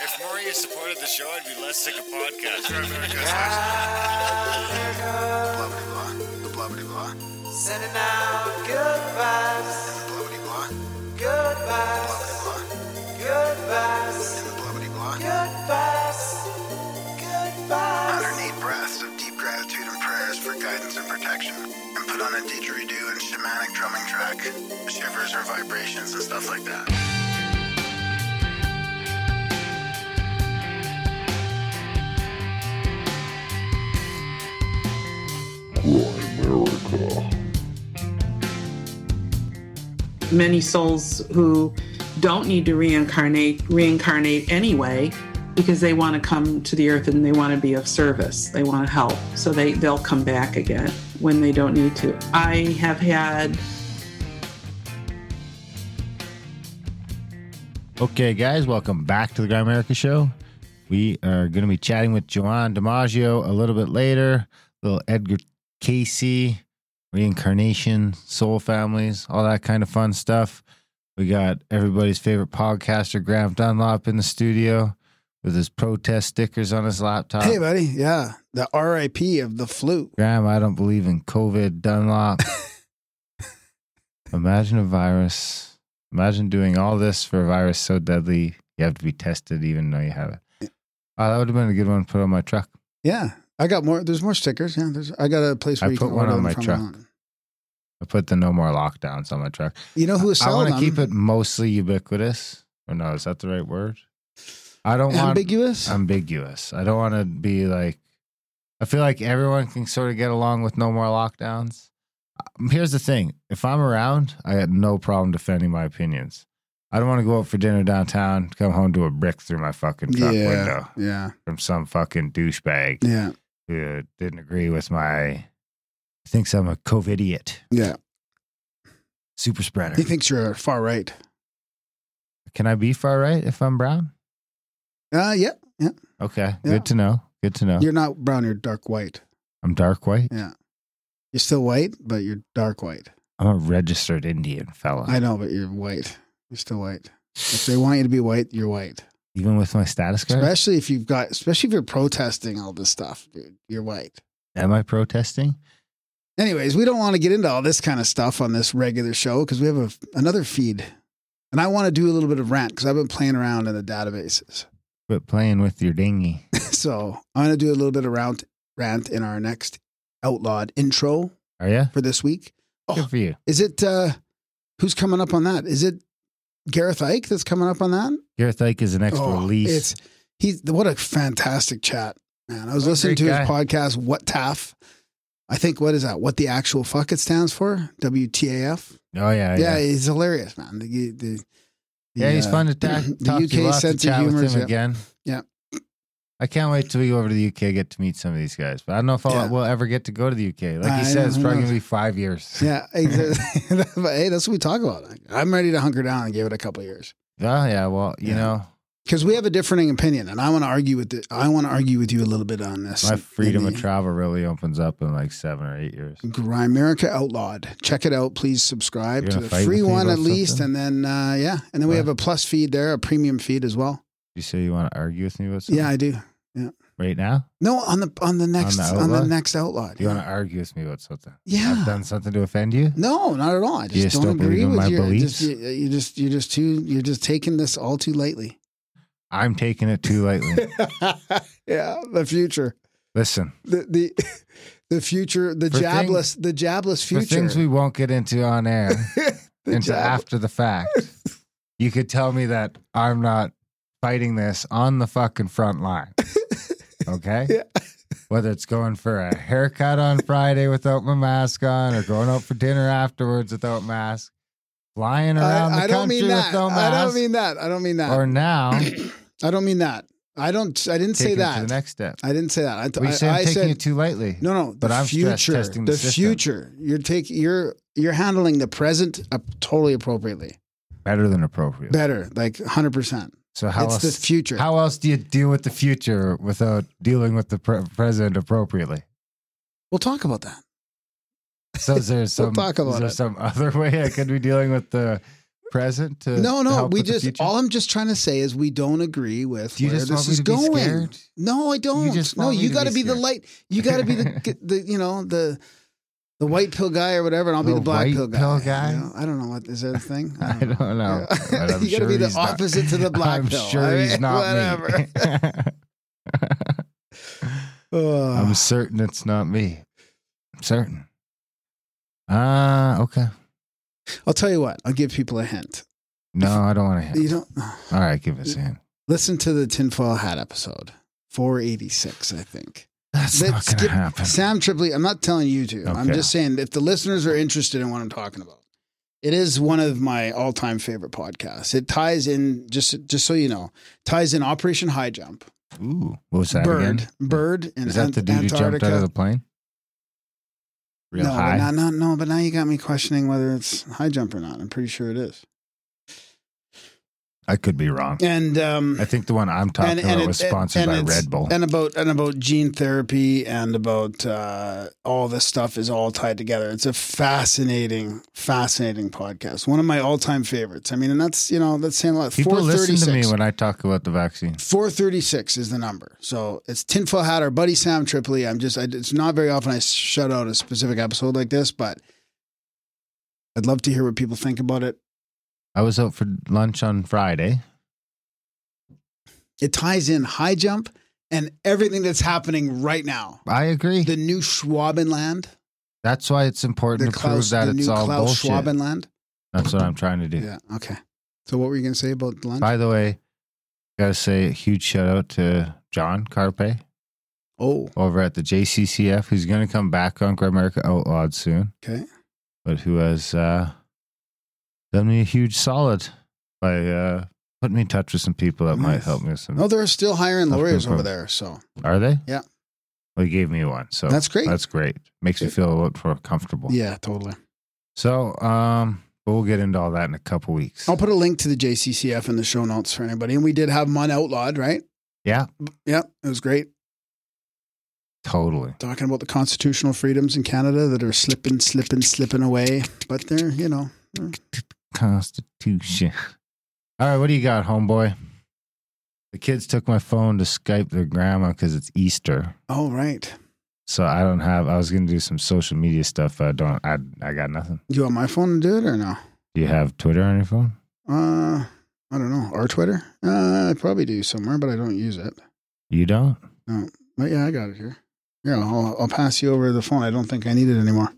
If more of you supported the show, I'd be less sick of podcasts. Blah blah blah. The blah blah blah. Sending out good vibes, The blah blah blah. good Blah vibes, blah blah. good vibes, And the blah blah blah. good vibes, good vibes. 108 breaths of deep gratitude and prayers for guidance and protection. And put on a didgeridoo and shamanic drumming track. Shivers or vibrations and stuff like that. Many souls who don't need to reincarnate reincarnate anyway because they want to come to the earth and they want to be of service they want to help so they they'll come back again when they don't need to i have had Okay, guys, welcome back to the Grimerica Show. We are going to be chatting with Joanne DiMaggio a little bit later. Little Edgar Cayce, reincarnation, soul families, all that kind of fun stuff. We got everybody's favorite podcaster, Graham Dunlop, in the studio with his protest stickers on his laptop. Hey, buddy. Yeah. The RIP of the flu. Graham, I don't believe in COVID, Dunlop. Imagine a virus. Imagine doing all this for a virus so deadly you have to be tested even though you have it. Oh, that would have been a good one to put on my truck. Yeah. I got more. There's more stickers. Yeah. There's, I got a place where I you put can one on my truck. on. I put the no more lockdowns on my truck. You know who is I selling want to keep it mostly ubiquitous. Or no, is that the right word? I don't want ambiguous. ambiguous. I don't want to be like. I feel like everyone can sort of get along with no more lockdowns. Um, Here's the thing: if I'm around, I got no problem defending my opinions. I don't want to go out for dinner downtown, come home to a brick through my fucking truck yeah. window Yeah. from some fucking douchebag Yeah. Who didn't agree with my. Thinks I'm a COVIDiot, Yeah. super spreader. He thinks you're far right. Can I be far right if I'm brown? Uh, yeah. Yeah. Okay, Yeah. good to know. Good to know. You're not brown. You're dark white. I'm dark white. Yeah. You're still white, but you're dark white. I'm a registered Indian fella. I know, but you're white. You're still white. If they want you to be white, you're white. Even with my status card, Especially if you've got, especially if you're protesting all this stuff, dude. You're white. am I protesting? Anyways, we don't want to get into all this kind of stuff on this regular show because we have a, another feed. And I want to do a little bit of rant because I've been playing around in the databases. Quit playing with your dinghy. so I'm going to do a little bit of rant, rant in our next outlawed intro Are you? for this week. Good Oh, for you. is it, uh, who's coming up on that? Is it Gareth Icke that's coming up on that? Gareth Icke is an next Oh, release. It's, he's, what a fantastic chat, man. I was What listening to great his podcast, What TAF. I think, what is that? What the actual fuck it stands for? WTAF? oh yeah, yeah, yeah. he's hilarious, man. The, the, Yeah, he's uh, fun to ta- the talk UK sense to of humor. him yeah. again. Yeah. I can't wait till we go over to the UK get to meet some of these guys. But I don't know if Yeah. we'll ever get to go to the UK. Like I he said, it's probably gonna be five years. Yeah, exactly. but hey, that's what we talk about. I'm ready to hunker down and give it a couple of years Oh yeah. Well, you Yeah. know, because we have a differing opinion, and I want to argue with it. I want to argue with you a little bit on this. my freedom In of travel really opens up in like seven or eight years. the Grimerica Outlawed. Check it out. Please subscribe to the free one at least, and then uh, yeah, and then we have a plus feed there, a premium feed as well. You say you want to argue with me about something? Yeah, I do. Yeah. Right now? No, on the on the next the on the, next Outlawed. Do you yeah. want to argue with me about something? Yeah. I've done something to offend you? No, not at all. I just, just don't, agree with my you. beliefs? Just, you, you just you're just too you're just taking this all too lightly. I'm taking it too lightly. yeah, the future, Listen, the the the future, the For jabless, the jabless for future. things we won't get into on air, The into jab- after the fact, you could tell me that I'm not fighting this on the fucking front line. Okay? Yeah. Whether it's going for a haircut on Friday without my mask on or going out for dinner afterwards without mask, flying around I, I the don't country mean that. with no I don't mean that. I don't mean that. or now I don't mean that. I don't. I didn't say it to that. the next step. I didn't say that. I, We I, said I'm I taking said it too lightly. no, no. But the I'm stress future. testing the the system. future. You're taking. You're you're handling the present uh, totally appropriately. Better than appropriate. Better, like hundred percent. So how It's else, the future. How else do you deal with the future without dealing with the pre- present appropriately? We'll talk about that. So is there some talk about is there it. some other way I could be dealing with the present to No, no, we just all I'm just trying to say is we don't agree with Do you where this is going. scared? No, I don't. just no, you got to be be the light. You got to be the, the you know the the white pill guy or whatever, and I'll be The the black pill guy. pill you guy? know? I don't know what is that a thing. I don't know. Yeah. but I'm you got to sure be the he's not- opposite to the black I'm pill. sure I he's mean, not whatever. me. I'm certain it's not me. I'm certain. Ah, okay. I'll tell you what. I'll give people a hint. No, I don't want to hit. You don't All right, give us a hint. listen to the tinfoil hat episode, 486, I think. That's Let's not going to happen. Sam Tripoli, I'm not telling you to. I'm just saying if the listeners are interested in what I'm talking about, it is one of my all-time favorite podcasts. It ties in just just so you know, ties in Operation High Jump, Ooh, what was that Byrd, again? Byrd, in Is that Ant- the dude who jumped out of the plane? Real no, high. But not, no, but now you got me questioning whether it's high jump or not. I'm pretty sure it is. I could be wrong. And um, I think the one I'm talking and, and about it- was sponsored by Red Bull. and about and about gene therapy and about uh, all this stuff is all tied together. It's a fascinating, fascinating podcast. One of my all-time favorites. I mean, and that's you know that's saying a lot. People listen to me when I talk about the vaccine. 436 is the number. So it's Tinfoil Hat, our buddy Sam Tripoli. I'm just, I, it's not very often I shut out a specific episode like this, but I'd love to hear what people think about it. I was out for lunch on Friday. It ties in high jump and everything that's happening right now. I agree. The new Schwabenland, That's why it's important the to Klaus, prove that it's new all Klaus bullshit. Schwabenland. That's what I'm trying to do. Yeah. Okay. So what were you going to say about lunch? By the way, gotta say a huge shout out to John Carpay oh, over at the JCCF, who's gonna come back on Grimerica Outlawed soon, okay. but who has uh, done me a huge solid by uh, putting me in touch with some people that might help me with some. No, they're still hiring lawyers over there. So Are they? Yeah. Well, he gave me one, so That's great. That's great. Makes me feel a lot more comfortable. yeah, totally. So, um, but we'll get into all that in a couple weeks. I'll put a link to the JCCF in the show notes for anybody. And we did have Mun outlawed, right? Yeah, Yeah, it was great. totally. Talking about the constitutional freedoms in Canada that are slipping, slipping, slipping away. But they're, you know, Constitution. All right, what do you got, homeboy? The kids took my phone to Skype their grandma because it's Easter. oh, right. So I don't have. I was gonna do some social media stuff. But I don't. I I got nothing. Do you want my phone to do it or no? Do you have Twitter on your phone? Uh, I don't know. Our Twitter? Uh, I probably do somewhere, but I don't use it. You don't. No. But yeah, I got it here. Yeah, I'll, I'll pass you over the phone. I don't think I need it anymore.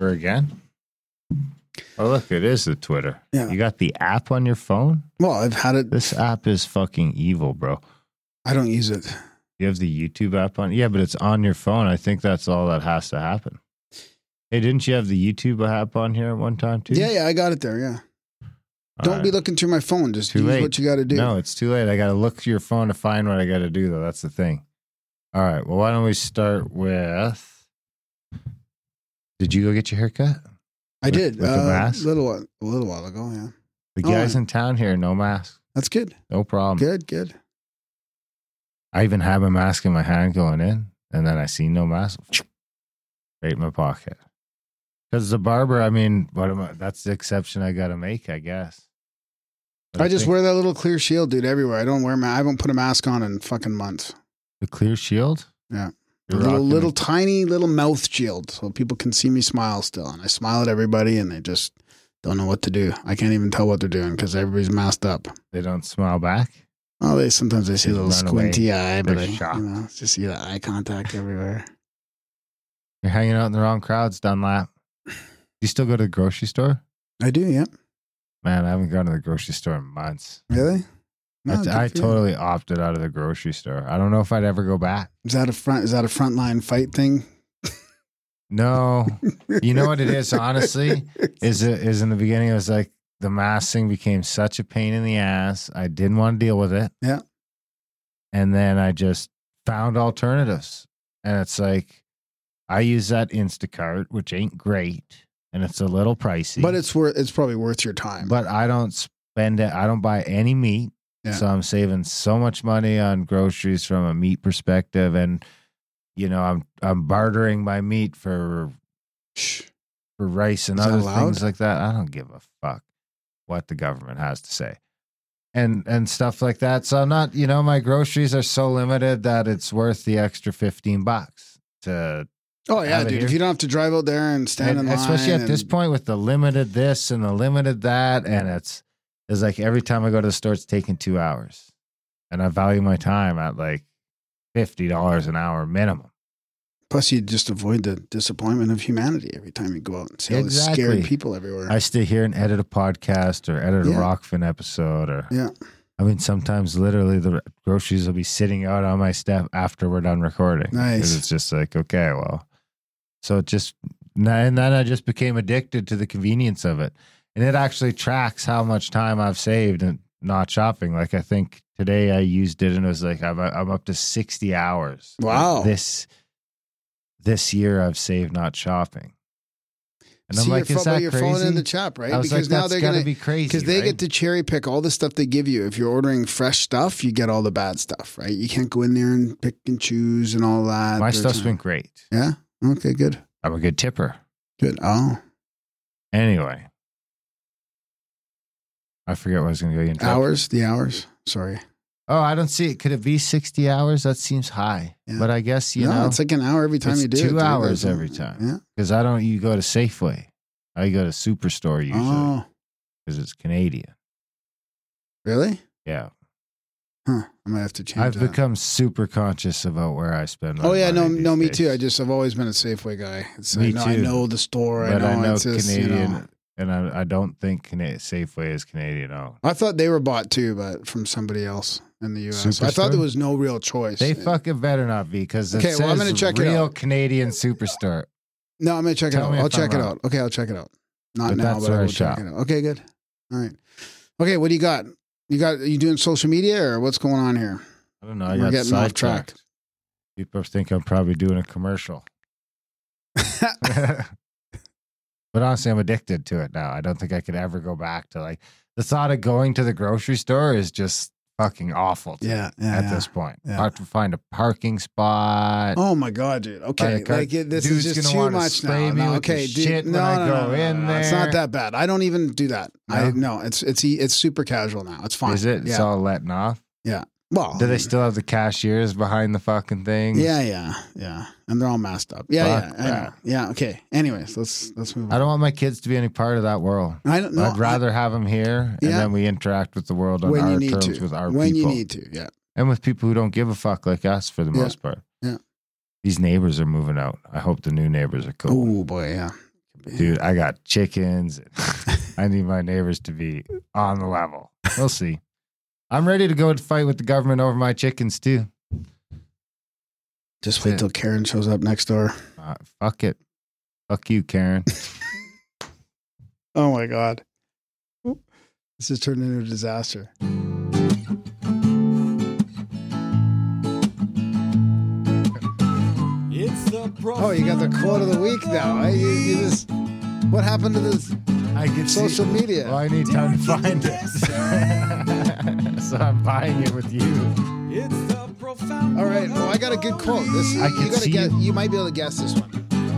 Or again? Oh look, it is the Twitter. Yeah. You got the app on your phone. Well, I've had it. This app is fucking evil, bro. I don't use it. You have the YouTube app on? Yeah, but it's on your phone. I think that's all that has to happen. Hey, didn't you have the YouTube app on here at one time too? Yeah, yeah, I got it there. Yeah. All Don't be looking through my phone. Just Too use late. what you got to do. No, it's too late. I got to look through your phone to find what I got to do, though. That's the thing. All right. Well, why don't we start with? Did you go get your haircut? I With- did. with uh, mask? little while, a little while ago. Yeah. The Oh, guys I- in town here, no mask, That's good. no problem. Good, good. I even have a mask in my hand going in, and then I see no mask, right in my pocket. Because the barber, I mean, what am I? That's the exception I got to make, I guess. But I just wear that little clear shield, dude, everywhere. I don't wear my, I haven't put a mask on in fucking months. the clear shield. Yeah. Little, little tiny little mouth shield, so people can see me smile still. And I smile at everybody, and they just don't know what to do. I can't even tell what they're doing because everybody's masked up. They don't smile back. Oh, they sometimes they see a little run away. squinty eye, but I, you know, just see the eye contact everywhere. You're hanging out in the wrong crowds, Dunlop. You still go to the grocery store? I do, yeah. Man, I haven't gone to the grocery store in months. Really? No, I, I for you. totally opted out of the grocery store. I don't know if I'd ever go back. Is that a front? Is that a frontline fight thing? No, you know what it is. Honestly, is it is in the beginning. It was like the mask thing became such a pain in the ass. I didn't want to deal with it. Yeah. and then I just found alternatives, and it's like I use that Instacart, which ain't great, and it's a little pricey, But it's worth. It's probably worth your time. but I don't spend it. I don't buy any meat. Yeah. So I'm saving so much money on groceries from a meat perspective and you know, I'm I'm bartering my meat for Shh. for rice and Is other things like that. I don't give a fuck. what the government has to say. And and stuff like that. So I'm not, you know, my groceries are so limited that it's worth the extra 15 bucks to Oh yeah, dude. If you don't have to drive out there and stand and in line, especially at this point with the limited this and the limited that and it's it's like every time I go to the store it's taking 2 hours. And I value my time at like $50 an hour minimum. Plus, you just avoid the disappointment of humanity every time you go out and see all these Exactly. scared people everywhere. I stay here and edit a podcast or edit Yeah. a Rokfin episode or yeah. I mean sometimes literally the groceries will be sitting out on my step after we're done recording. Nice. It's just like, okay, well. So it just and then I just became addicted to the convenience of it. And it actually tracks how much time I've saved and not shopping. Like I think today I used it and it was like I'm I'm up to 60 hours. Wow. This this year I've saved not shopping. And See, I'm like, you're, is that you're crazy? falling into trap, right? I was because like, now that's they're gotta gonna be crazy because they right? get to cherry pick all the stuff they give you. If you're ordering fresh stuff, you get all the bad stuff, right? You can't go in there and pick and choose and all that. My There's stuff's been great. yeah. Okay, good, I'm a good tipper. good. Oh, Anyway, I forget what I was going to go into. hours, the hours. Sorry, Oh, I don't see it. Could it be 60 hours? That seems high. Yeah. But I guess, you no, know, it's like an hour every time you do two it. dude. hours every time. Yeah. because I don't, you go to Safeway. I go to Superstore usually Oh, because it's Canadian. really? Yeah. Huh. I might have to change. I've that. become super conscious about where I spend my Oh yeah, no, no, me days. too. I just I've always been a Safeway guy. It's, Me I know, I know the store. But I know, I know it's just, you Canadian, know. And I, I don't think Cana- Safeway is Canadian owned. I thought they were bought too, but from somebody else in the U.S. I thought Superstore? there was no real choice. They fucking better not be because it Okay, says well, I'm gonna check it real out. Canadian Superstore. No, I'm gonna check Tell it out. me I'll if check I'm it wrong. out. Okay, I'll check it out. Not But now, that's but I where I will check it out. Okay, good. All right. Okay, what do you got? You got? Are you doing social media or what's going on here? I don't know. I We're got getting off track. sidetracked. People think I'm probably doing a commercial. but honestly, I'm addicted to it now. I don't think I could ever go back to like the thought of going to the grocery store is just fucking awful to Yeah, yeah, at yeah. this point. Yeah. Hard to find a parking spot. Oh my god, dude. Okay, Find a car- like it, this Dude's is just too much now. No, okay, dude. no, when I no, go no, no, in no. It's not that bad. I don't even do that. I No? It's it's it's super casual now. It's fine. Is it? It's all letting off. Well, Do they still have the cashiers behind the fucking thing? Yeah, yeah, yeah. And they're all messed up. Yeah, Fuck yeah. I Yeah. Okay. Anyways, let's let's move on. I don't want my kids to be any part of that world. I don't know. I'd rather have them here, and Yeah. then we interact with the world on when our you need terms to. with our when people, you need to. Yeah. and with people who don't give a fuck like us for the Yeah. most part. Yeah. These neighbors are moving out. I hope the new neighbors are cool. Oh boy, yeah. Dude, I got chickens. I need my neighbors to be on the level. We'll see. I'm ready to go to fight with the government over my chickens too. Just wait Yeah. till Karen shows up next door. Uh, fuck it. Fuck you, Karen. Oh my god. This has turned into a disaster. It's the Oh, you got the quote of the week now. eh? You, you just, what happened to this I can social see, media? Well, I need time to find it. so I'm buying it with you. It's the profound All right. Well, I got a good quote. This I you can gotta see guess, you. you might be able to guess this one.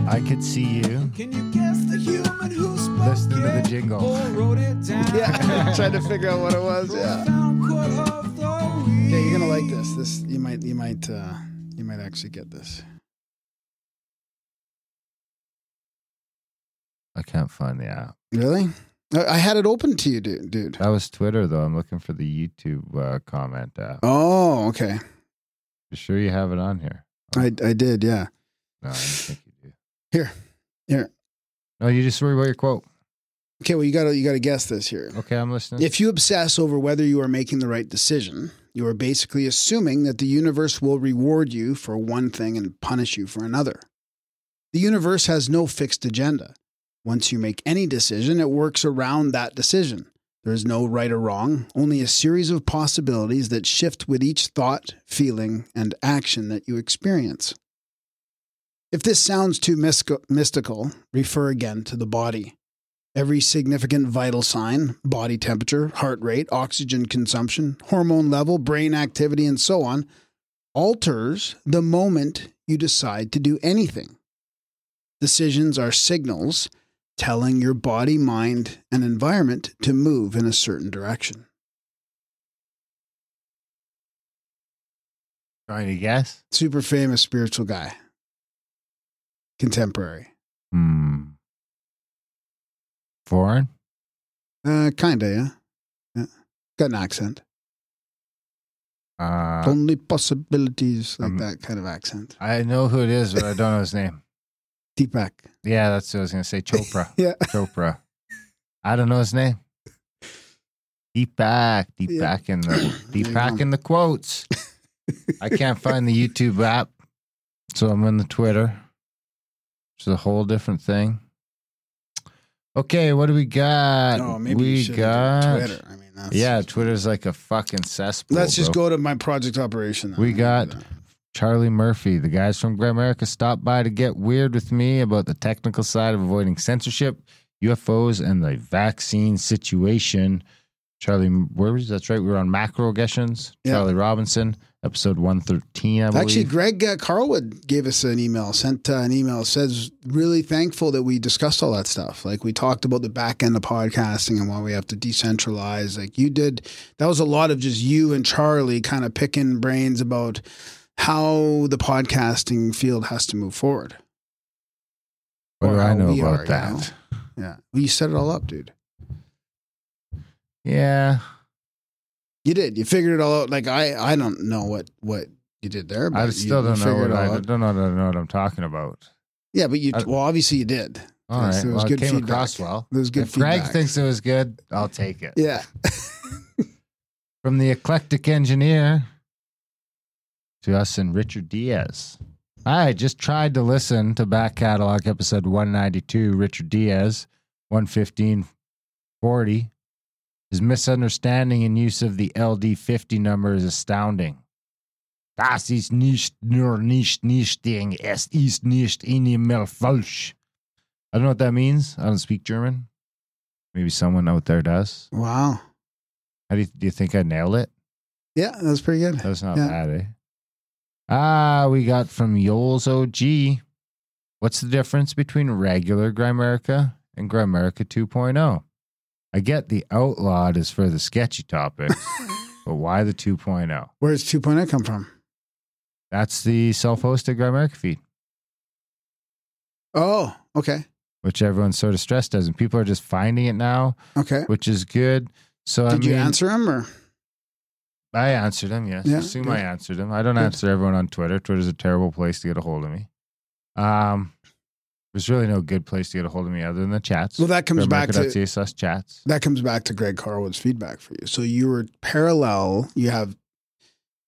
I could see you. Can you guess the human who spoke Listening to the jingle. Or wrote it down? Yeah, trying to figure out what it was. Yeah. Profound quote of the week. Yeah, you're gonna like this. This you might you might uh you might actually get this. I can't find the app. Really? I had it open to you, dude. dude. That was Twitter, though. I'm looking for the YouTube uh, comment app. Oh, okay. You sure you have it on here? I I did. Yeah. No, I don't think you do. Here. Here. No, you just worry about your quote. Okay. Well, you gotta you gotta guess this here. Okay, I'm listening. If you obsess over whether you are making the right decision, you are basically assuming that the universe will reward you for one thing and punish you for another. The universe has no fixed agenda. Once you make any decision, it works around that decision. There is no right or wrong, only a series of possibilities that shift with each thought, feeling, and action that you experience. If this sounds too mystical, refer again to the body. Every significant vital sign, body temperature, heart rate, oxygen consumption, hormone level, brain activity, and so on, alters the moment you decide to do anything. Decisions are signals telling your body, mind, and environment to move in a certain direction. Trying to guess? Super famous spiritual guy, contemporary. Hmm. Foreign? Uh, kinda, yeah. yeah. Got an accent. Uh, Only possibilities, like um, that kind of accent. I know who it is, but I don't know his name. Deepak. Yeah, that's what I was going to say. Chopra. Yeah. Chopra. I don't know his name. Deep back, deep Yeah. back in the deep There you back in the quotes. I can't find the YouTube app, so I'm in the Twitter, which is a whole different thing. Okay, what do we got? Oh, maybe we got Twitter. I mean, that's, yeah, Twitter's like a fucking cesspool. Let's just bro. go to my project operation. then. We got Charlie Murphy. The guys from Grimerica stopped by to get weird with me about the technical side of avoiding censorship, UFOs, and the vaccine situation. Charlie, where was that's right? We were on Macroaggressions. Yeah. Charlie Robinson, episode one thirteen. I believe. Actually, Greg uh, Carlwood gave us an email, sent uh, an email, says really thankful that we discussed all that stuff. Like we talked about the back end of podcasting and why we have to decentralize. Like you did, that was a lot of just you and Charlie kind of picking brains about how the podcasting field has to move forward. what do I know about are, you that? Yeah. Well, you set it all up, dude. Yeah, You did. You figured it all out. Like I, I don't know what what you did there. But I still you don't know what I don't know, don't know what I'm talking about. Yeah, but you I- well, obviously you did. All right, was well, it good came feedback. across well. There was good if Greg feedback. thinks it was good, I'll take it. Yeah. From the eclectic engineer to us and Richard Diaz. I just tried to listen to back catalog episode 192, Richard Diaz, 11540. His misunderstanding and use of the LD50 number is astounding. Das ist nicht nur nicht nichting, es ist nicht einmal falsch. I don't know what that means. I don't speak German. Maybe someone out there does. Wow. How do you, do you think I nailed it? Yeah, that's pretty good. That's not Yeah. bad, eh? Ah, we got from Yoles OG. What's the difference between regular Grimerica and Grimerica 2.0? I get the outlawed is for the sketchy topics, but why the 2.0? Where does 2.0 come from? That's the self-hosted Grimerica feed, Oh, okay. which everyone's sort of stressed as, and people are just finding it now, Okay. which is good. So I Did you answer him or? I answered him. Yes, Yeah, assume good. I answered him. I don't Good. answer everyone on Twitter. Twitter's a terrible place to get a hold of me. Um, there's really no good place to get a hold of me other than the chats. Well, that comes back to slash chats. that comes back to Greg Carlwood's feedback for you. So you were parallel. You have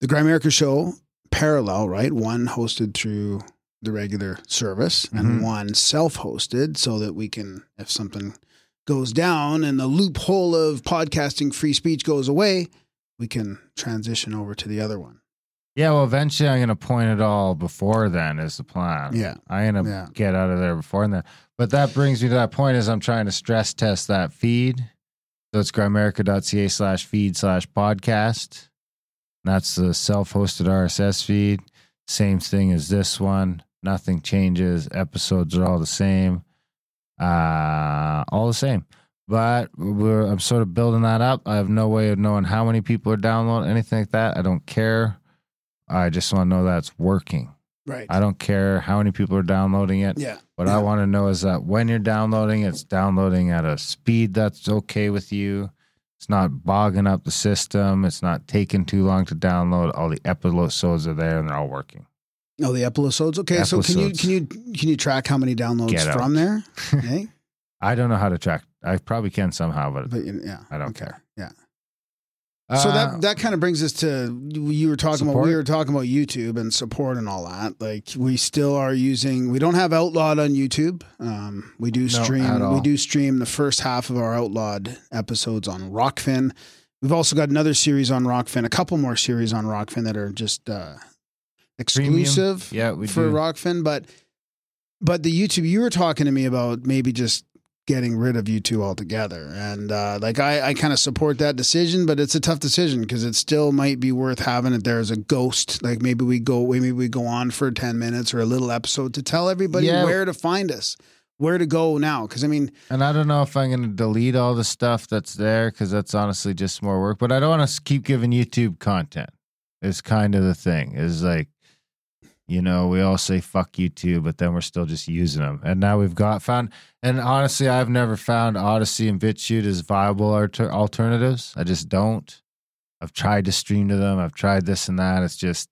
the Grimerica show parallel, right? One hosted through the regular service and one self-hosted, so that we can, if something goes down and the loophole of podcasting free speech goes away, we can transition over to the other one. Yeah, well, eventually I'm going to point it all before then is the plan. Yeah. I'm going to Yeah. get out of there before then. But that brings me to that point is I'm trying to stress test that feed. So it's grimerica.ca slash feed slash podcast. That's the self-hosted RSS feed. Same thing as this one. Nothing changes. Episodes are all the same. Uh, all the same. But we're, I'm sort of building that up. I have no way of knowing how many people are downloading anything like that. I don't care. I just want to know that it's working. Right. I don't care how many people are downloading it. yeah. What I want to know is that when you're downloading, it's downloading at a speed that's okay with you. It's not bogging up the system. It's not taking too long to download. All the episodes are there and they're all working. Oh, the episodes. Okay, so can you can you can you track how many downloads from there? Okay, I don't know how to track. I probably can somehow, but but yeah, I don't okay. care. Yeah. so Uh, that that kind of brings us to you were talking about we were talking about YouTube and support and all that. Like we still are using we don't have outlawed on YouTube. Um, we do No, stream we do stream the first half of our outlawed episodes on Rokfin. We've also got another series on Rokfin, a couple more series on Rokfin that are just uh, Premium. exclusive yeah, we for do. Rokfin, but but the YouTube you were talking to me about maybe just getting rid of you two altogether, and uh, like I, I kind of support that decision, but it's a tough decision because it still might be worth having it there as a ghost. Like maybe we go maybe we go on for ten minutes or a little episode to tell everybody Yeah. where to find us. where to go now. Because I mean, And I don't know if I'm going to delete all the stuff that's there because that's honestly just more work. But I don't want to keep giving YouTube content. Is kind of the thing. Is like, you know, we all say fuck YouTube, but then we're still just using them. And now we've got found. And honestly, I've never found Odysee and BitChute as viable alter- alternatives. I just don't. I've tried to stream to them. I've tried this and that. It's just,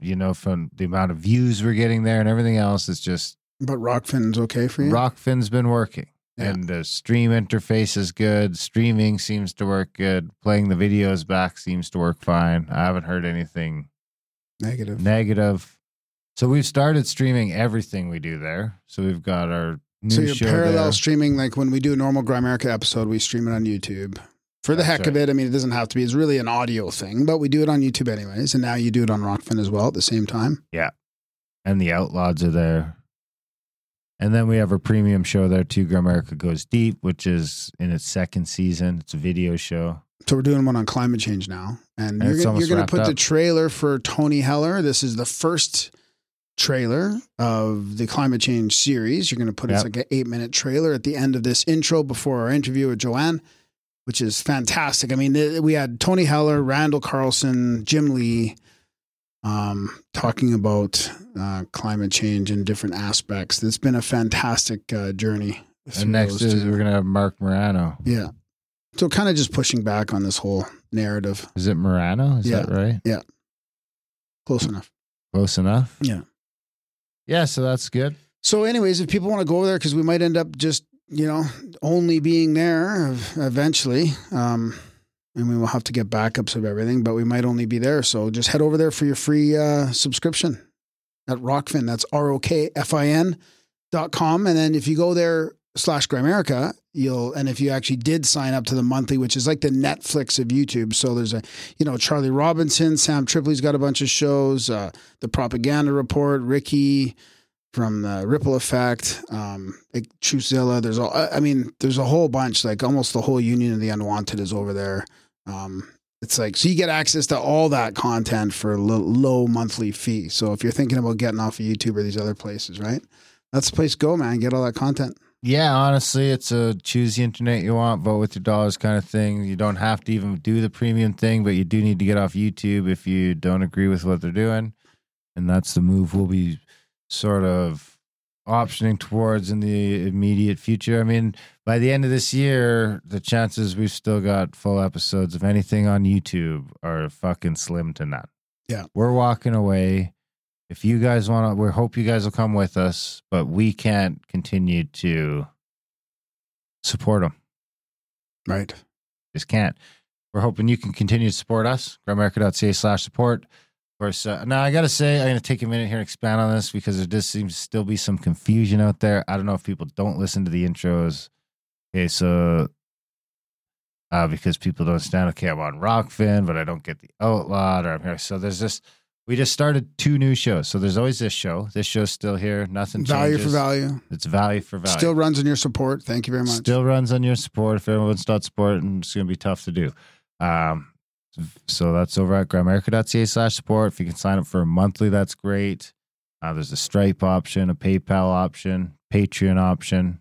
you know, from the amount of views we're getting there and everything else, it's just but Rokfin's okay for you. Rokfin's been working. Yeah. And the stream interface is good. Streaming seems to work good. Playing the videos back seems to work fine. I haven't heard anything Negative. negative. So we've started streaming everything we do there. So we've got our new so you're parallel there. streaming, like when we do a normal Grimerica episode, we stream it on YouTube. For the That's heck of it, I mean, it doesn't have to be. It's really an audio thing, but we do it on YouTube anyways. And now you do it on Rokfin as well at the same time. Yeah. And the Outlaws are there. And then we have a premium show there too, Grimerica Goes Deep, which is in its second season. It's a video show. So we're doing one on climate change now, and And you're you're going to put the trailer for Tony Heller. This is the first trailer of the climate change series. You're going to put it's like an eight minute trailer at the end of this intro before our interview with Joanne, which is fantastic. I mean, we had Tony Heller, Randall Carlson, Jim Lee. Um, talking about uh, climate change in different aspects. It's been a fantastic uh, journey. And next is two. we're gonna have Marc Morano. yeah. So kind of just pushing back on this whole narrative. Is it Morano? Is Yeah. that right? Yeah. Close enough. Close enough. Yeah. Yeah, so that's good. So, anyways, if people want to go over there, because we might end up just, you know, only being there eventually. Um, and we will have to get backups of everything, but we might only be there. So just head over there for your free uh, subscription at Rokfin. That's R O K F I N dot com. And then if you go there slash Grimerica, you'll, and if you actually did sign up to the monthly, which is like the Netflix of YouTube. So there's a, you know, Charlie Robinson, Sam Tripoli's got a bunch of shows, uh, The Propaganda Report, Ricky, from the Ripple Effect, um. There's all, I I mean, there's a whole bunch. Like almost the whole Union of the Unwanted is over there. Um, it's like so you get access to all that content for a low monthly fee. So if you're thinking about getting off of YouTube or these other places, right? That's the place to go, man. Get all that content. Yeah, honestly, it's a choose the internet you want, vote with your dollars kind of thing. You don't have to even do the premium thing, but you do need to get off YouTube if you don't agree with what they're doing. And that's the move we'll be sort of optioning towards in the immediate future. I mean, by the end of this year, the chances we've still got full episodes of anything on YouTube are fucking slim to none. Yeah. We're walking away. If you guys want to, we hope you guys will come with us, but we can't continue to support them. Right. Just can't. We're hoping you can continue to support us. Grimerica.ca slash support. Of course, uh, now I got to say, I'm going to take a minute here and expand on this because there does seem to still be some confusion out there. I don't know if people don't listen to the intros. Okay, so uh, because people don't understand, okay, I'm on Rokfin, but I don't get the Outlawed, or I'm here. So there's this. We just started two new shows. So there's always this show. This show's still here. Nothing Value changes. for value. It's value for value. Still runs on your support. Thank you very much. Still runs on your support. If everyone's not supporting, it's going to be tough to do. Um, so that's over at grimerica.ca slash support. If you can sign up for a monthly, that's great. Uh, there's a Stripe option, a PayPal option, Patreon option,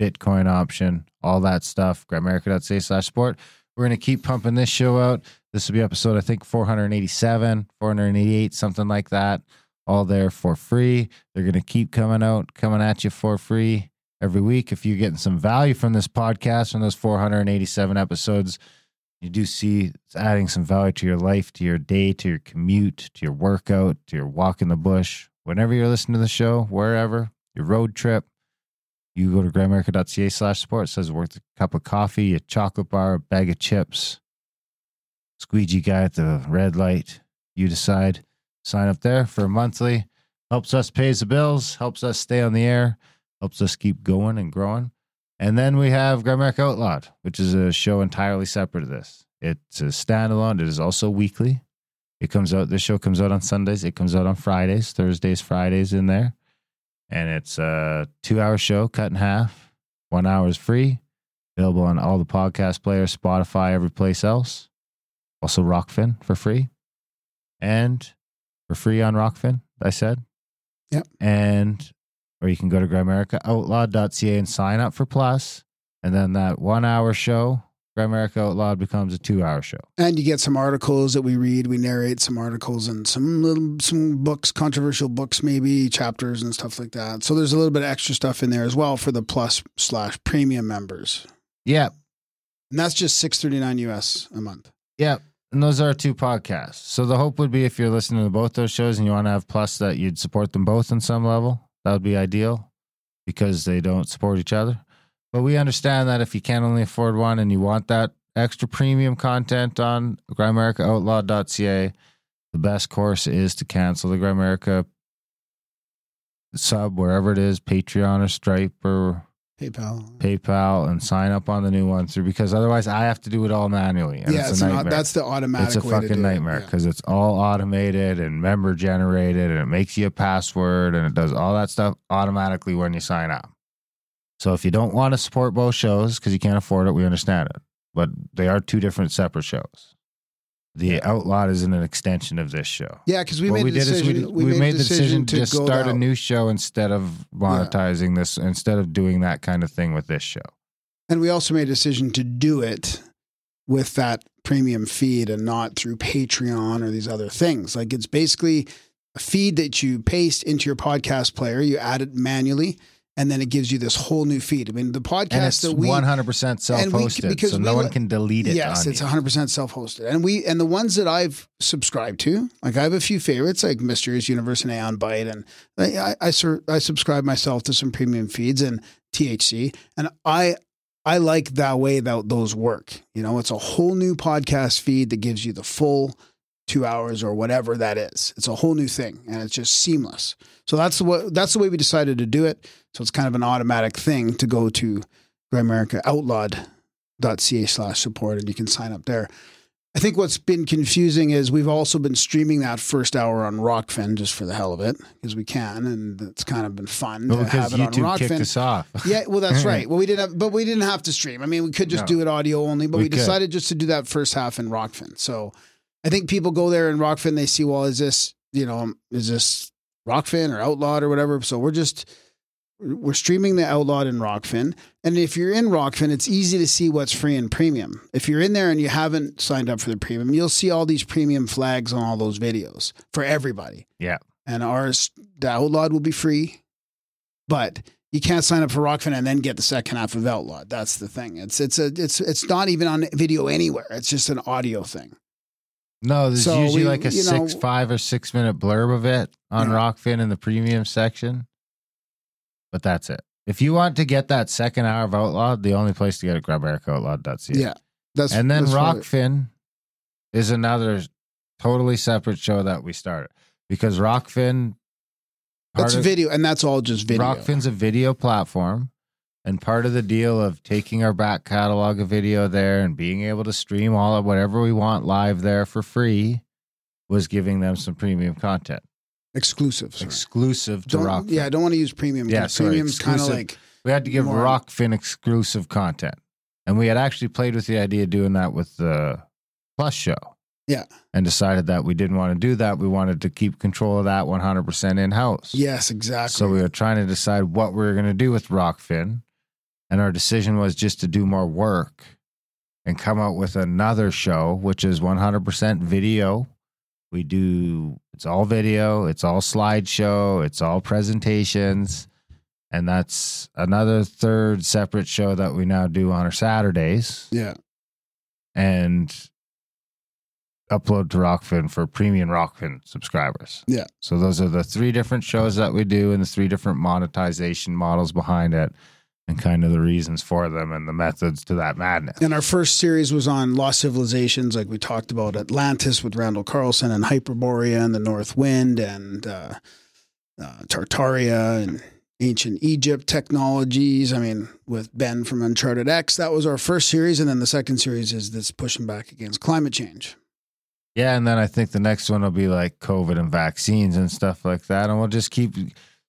Bitcoin option, all that stuff. Grimerica.ca slash support. We're going to keep pumping this show out. This will be episode, I think, 487, 488, something like that. All there for free. They're going to keep coming out, coming at you for free every week. If you're getting some value from this podcast, from those 487 episodes, you do see it's adding some value to your life, to your day, to your commute, to your workout, to your walk in the bush. Whenever you're listening to the show, wherever, your road trip, you go to grimerica.ca slash support. It says worth a cup of coffee, a chocolate bar, a bag of chips, squeegee guy at the red light. You decide. Sign up there for a monthly. Helps us pays the bills, helps us stay on the air, helps us keep going and growing. And then we have Grimerica Outlawed, which is a show entirely separate of this. It's a standalone. It is also weekly. It comes out. This show comes out on Sundays. It comes out on Fridays, Thursdays, Fridays in there, and it's a two-hour show cut in half. One hour is free, available on all the podcast players, Spotify, every place else. Also, Rokfin for free, and for free on Rokfin. I said. Yep. And or you can go to grimericaoutlawed.ca and sign up for Plus, and then that one hour show, Grimerica Outlawed, becomes a two hour show. And you get some articles that we read. We narrate some articles and some little some books, controversial books, maybe chapters and stuff like that. So there's a little bit of extra stuff in there as well for the plus slash premium members. Yep, And that's just six thirty nine US a month. yeah. And those are two podcasts. So the hope would be if you're listening to both those shows and you want to have Plus, that you'd support them both on some level. That would be ideal because they don't support each other. But we understand that if you can only afford one and you want that extra premium content on grimericaoutlawed.ca, the best course is to cancel the Grimerica sub wherever it is, Patreon or Stripe or PayPal. PayPal, and sign up on the new one through because otherwise I have to do it all manually. And yeah, it's a nightmare. that's the automatic. it's a way to fucking do it. nightmare Yeah. because it's all automated and member generated and it makes you a password and it does all that stuff automatically when you sign up. So if you don't want to support both shows because you can't afford it, we understand it. But they are two different separate shows. The Outlawed isn't an extension of this show. Yeah, because we what made we the did decision. is we, we made, the decision to just go start a new show instead of monetizing this, instead of doing that kind of thing with this show. And we also made a decision to do it with that premium feed and not through Patreon or these other things. Like it's basically a feed that you paste into your podcast player, you add it manually, and then it gives you this whole new feed. I mean, the podcast that we 100% self and we- hosted, because so we no one can delete it. Yes, it's 100% self-hosted. And we and the ones that I've subscribed to, like I have a few favorites like Mysterious Universe and Aeon Byte and I I, I, I subscribe myself to some premium feeds and THC and I I like that way that those work. You know, it's a whole new podcast feed that gives you the full 2 hours or whatever that is. It's a whole new thing and it's just seamless. So that's the way, that's the way we decided to do it. So it's kind of an automatic thing to go to Grimerica Outlawed ca slash support and you can sign up there. I think what's been confusing is we've also been streaming that first hour on Rokfin just for the hell of it because we can and it's kind of been fun Well, to have it on YouTube kicked Rokfin. us off. Yeah, well that's right. Well we didn't have but we didn't have to stream. I mean we could just No. do it audio only, but We we, decided just to do that first half in Rokfin. So I think people go there in Rokfin they see well is this, you know, is this Rokfin or Outlawed or whatever. So we're just we're streaming the Outlawed in Rokfin. And if you're in Rokfin, it's easy to see what's free and premium. If you're in there and you haven't signed up for the premium, you'll see all these premium flags on all those videos for everybody. Yeah. And ours, the Outlawed will be free, but you can't sign up for Rokfin and then get the second half of Outlawed. That's the thing. It's it's a it's it's not even on video anywhere. It's just an audio thing. No, there's So usually we- like a you know- six, five, or six minute blurb of it on Yeah. Rokfin in the premium section. But that's it. If you want to get that second hour of Outlawed, the only place to get it, grimericaoutlawed.ca. Yeah. That's And then that's Rokfin is another totally separate show that we started because Rokfin. That's of- video, and that's all just video. Rokfin's a video platform. And part of the deal of taking our back catalog of video there and being able to stream all of whatever we want live there for free was giving them some premium content exclusive. sorry. exclusive to Don't, Rokfin. yeah, I don't want to use premium. Yeah, premium's kind of like we had to give more- Rokfin exclusive content. And we had actually played with the idea of doing that with the Plus show. Yeah. And decided that we didn't want to do that. We wanted to keep control of that 100% in house. yes, exactly. So we were trying to decide what we were going to do with Rokfin. And our decision was just to do more work and come out with another show, which is 100% video. We do, it's all video, it's all slideshow, it's all presentations. And that's another third separate show that we now do on our Saturdays yeah, and upload to Rokfin for premium Rokfin subscribers. Yeah. So those are the three different shows that we do and the three different monetization models behind it and kind of the reasons for them and the methods to that madness. and our first series was on lost civilizations, like we talked about Atlantis with Randall Carlson and Hyperborea and the North Wind and uh, uh, Tartaria and ancient Egypt technologies. I mean, with Ben from Uncharted X, that was our first series, and then the second series is this pushing back against climate change. Yeah, and then I think the next one will be like COVID and vaccines and stuff like that. And we'll just keep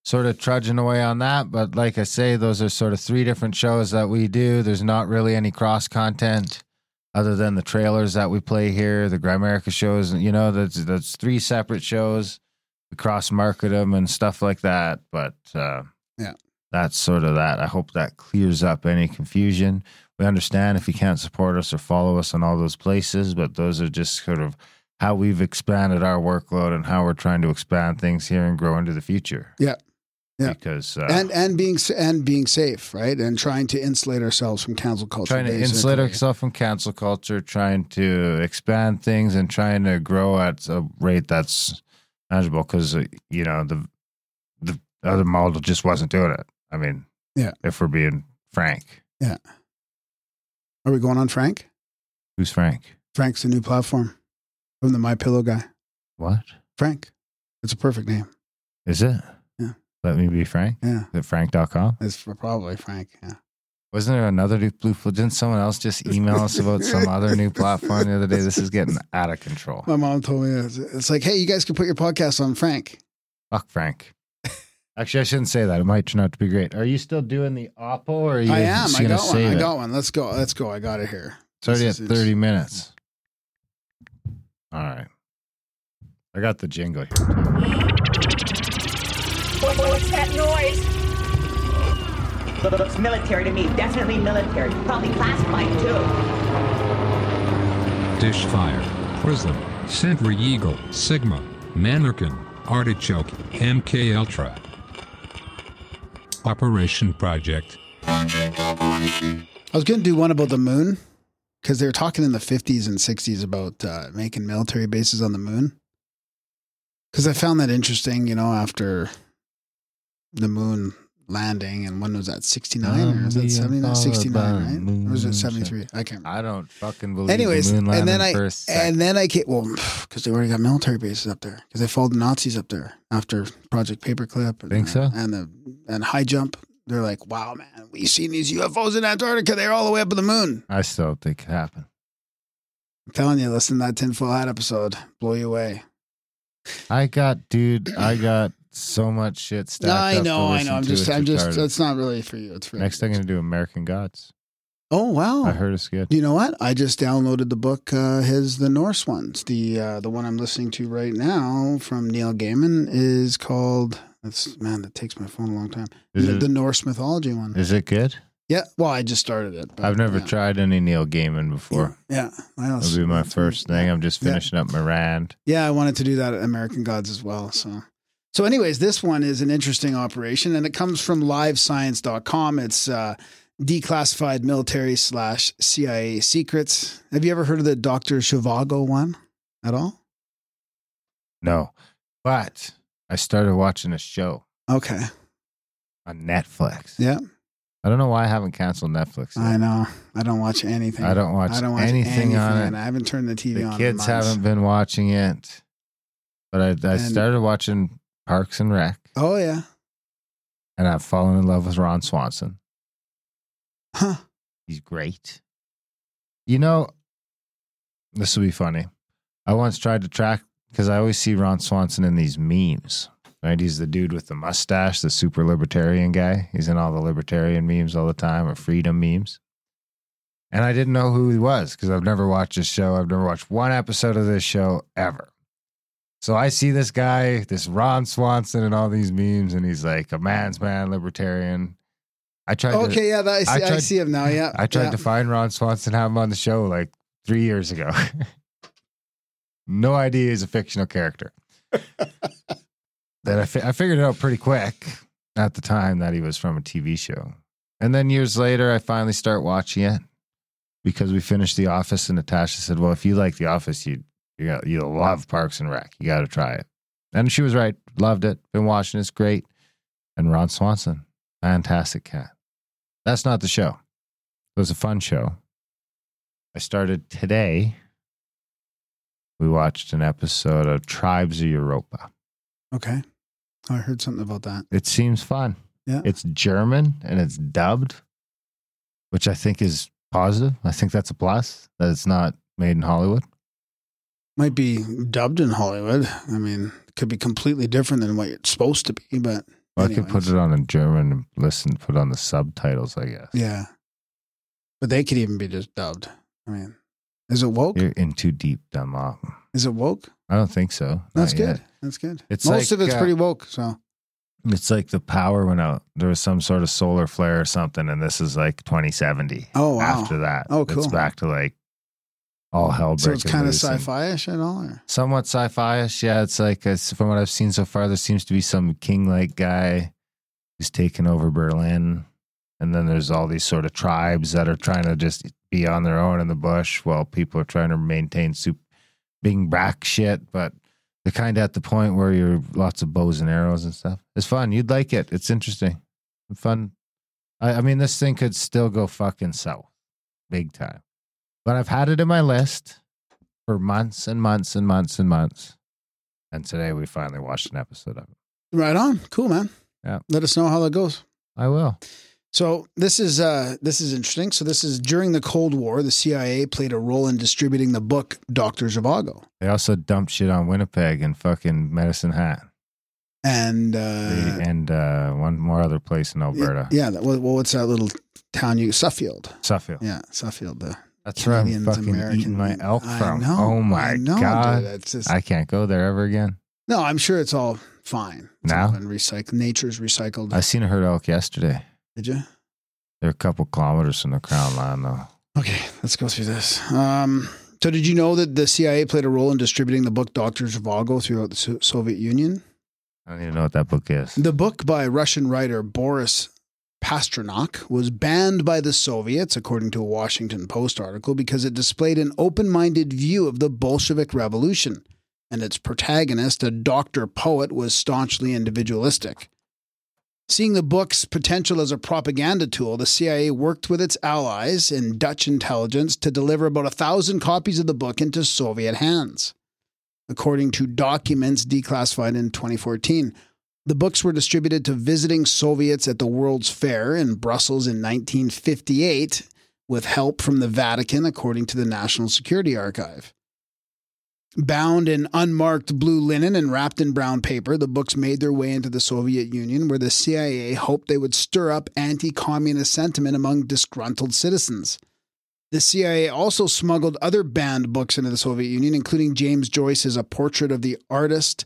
sort of trudging away on that. But like I say, those are sort of three different shows that we do. There's not really any cross content other than the trailers that we play here, the Grimerica shows. You know, that's that's three separate shows. We cross market them and stuff like that. But uh, Yeah. That's sort of that. I hope that clears up any confusion. We understand if you can't support us or follow us on all those places, but those are just sort of how we've expanded our workload and how we're trying to expand things here and grow into the future. Yeah. Yeah. Because uh, and and being and being safe, right? And trying to insulate ourselves from cancel culture. trying to basically. insulate ourselves from cancel culture, trying to expand things, and trying to grow at a rate that's manageable. Because you know the the other model just wasn't doing it. I mean, Yeah. If we're being frank, yeah. Are we going on Frank? who's Frank? Frank's the new platform from the My Pillow guy. What Frank. It's a perfect name. is it? Let me be Frank. Yeah. Is it Frank.com? It's probably Frank. Yeah. Wasn't there another new blue? Didn't someone else just email us about some other new platform the other day? This is getting out of control. My mom told me it's, it's like, hey, you guys can put your podcast on Frank. Fuck Frank. Actually, I shouldn't say that. It might turn out to be great. Are you still doing the Oppo, or are you I am. I got one. I got one. Let's go. Let's go. I got it here. It's already at This is- it's- 30 minutes. All right. I got the jingle here. Too. What- What's that noise? Look- Looks military to me. Definitely military. Probably classified too. Dishfire, Prism, Sentry Eagle, Sigma, Mannequin, Artichoke, MK Ultra. Operation Project. I was going to do one about the moon because they were talking in the 50s and 60s about uh, making military bases on the moon. Because I found that interesting, you know, after the moon landing and when was that 69 or is that 79 69 right? or was it 73 i can't remember. I don't fucking believe anyways the moon and then i for and then i came well because they already got military bases up there because they followed the nazis up there after project paperclip and, Think so? and the and high jump. They're like wow man we seen these ufos in antarctica. They're all the way up in the moon. I still don't think it happened. i'm telling you listen to that tinfoil hat episode. Blow you away. I got, dude, I got so much shit stacked no, i up know i know i'm just i'm just retarded. it's not really for you it's for Next, I'm going to do American Gods. oh wow I heard it's good. You know what? I just downloaded the book, uh, his the Norse ones. The uh, the one I'm listening to right now from Neil Gaiman is called. That's man, that takes my phone a long time. Is the, it- the Norse mythology one. Is it good? yeah. Well, I just started it. but, I've never yeah. tried any Neil Gaiman before. Yeah, know. It'll be my first thing. I'm just Yeah. finishing up my rand. Yeah, I wanted to do that at American Gods as well. So, so anyways, this one is an interesting operation, and it comes from LiveScience.com. It's uh, declassified military slash CIA secrets. Have you ever heard of the Doctor Zhivago one at all? No, but I started watching a show Okay. on Netflix. Yeah, I don't know why I haven't canceled Netflix. yet. I know. I don't watch anything. I don't watch, I don't watch anything, on it. I haven't turned the TV The on. kids haven't been watching it, but I, I started watching Parks and Rec, Oh yeah. and I've fallen in love with Ron Swanson. Huh. He's great. You know, this will be funny. I once tried to track because I always see Ron Swanson in these memes. Right, he's the dude with the mustache, the super libertarian guy. He's in all the libertarian memes all the time, or freedom memes. And I didn't know who he was because I've never watched this show. I've never watched one episode of this show ever. So I see this guy, this Ron Swanson, and all these memes, and he's like a man's man, libertarian. I tried to Okay, yeah, that, I, see, I, tried- see him now. Yeah, I tried yeah. to find Ron Swanson, have him on the show like three years ago. no idea he's a fictional character. that I, fi- I figured it out pretty quick at the time that he was from a TV show. And then years later, I finally start watching it because we finished The Office, and Natasha said, "Well, if you like The Office, you you got, you'll love Parks and Rec. You got to try it." And she was right. Loved it. Been watching. It's great. And Ron Swanson, fantastic cat. That's not the show. It was a fun show. I started today. We watched an episode of Tribes of Europa. Okay, I heard something about that. It seems fun. Yeah. It's German and it's dubbed, which I think is positive. I think that's a plus that it's not made in Hollywood. Might be dubbed in Hollywood. I mean, it could be completely different than what it's supposed to be. But Well, I could put it on in German and listen, put on the subtitles, I guess. Yeah, but they could even be just dubbed. I mean, is it woke? You're in too deep, dumb up. Is it woke? I don't think so. That's Not good. yet. That's good. It's Most like, of it's uh, pretty woke. So It's like the power went out. There was some sort of solar flare or something, and this is like 2070. Oh, wow. After that, Oh, cool. It's back to like all hell So it's kind of sci-fi-ish and all. Or? somewhat sci-fi-ish. Yeah, it's like it's, from what I've seen so far, there seems to be some king-like guy who's taken over Berlin, and then there's all these sort of tribes that are trying to just be on their own in the bush, while people are trying to maintain soup, being back shit. But they're kind of at the point where you're lots of bows and arrows and stuff. It's fun. You'd like it. It's interesting, fun. I, I mean, this thing could still go fucking south, big time. But I've had it in my list for months and months and months and months. And today we finally watched an episode of it. Right on. Cool, man. Yeah. Let us know how that goes. I will. So this is uh, this is interesting. So this is during the Cold War, the CIA played a role in distributing the book Doctor Zhivago, They also dumped shit on Winnipeg and fucking Medicine Hat and uh, and uh, one more other place in Alberta. yeah, that, well, what's that little town you Suffield? Suffield. Yeah, Suffield. Uh, That's where I'm fucking American- eating my elk from. know, oh my I know, god. dude. Just, I can't go there ever again. no, I'm sure it's all fine. It's Now? been recycled. Nature's recycled. I seen a herd elk yesterday. Did you? They're a couple kilometers from the crown line though. Okay, let's go through this. Um, so, did you know that the CIA played a role in distributing the book Doctor Zhivago throughout the So- Soviet Union? I don't even know what that book is. The book by Russian writer Boris Pasternak was banned by the Soviets, according to a Washington Post article, because it displayed an open minded view of the Bolshevik Revolution, and its protagonist, a doctor poet, was staunchly individualistic. Seeing the book's potential as a propaganda tool, the CIA worked with its allies in Dutch intelligence to deliver about a thousand copies of the book into Soviet hands. According to documents declassified in 2014, the books were distributed to visiting Soviets at the World's Fair in Brussels in 1958 with help from the Vatican, according to the National Security Archive. Bound in unmarked blue linen and wrapped in brown paper, the books made their way into the Soviet Union, where the CIA hoped they would stir up anti communist sentiment among disgruntled citizens. The CIA also smuggled other banned books into the Soviet Union, including James Joyce's A Portrait of the Artist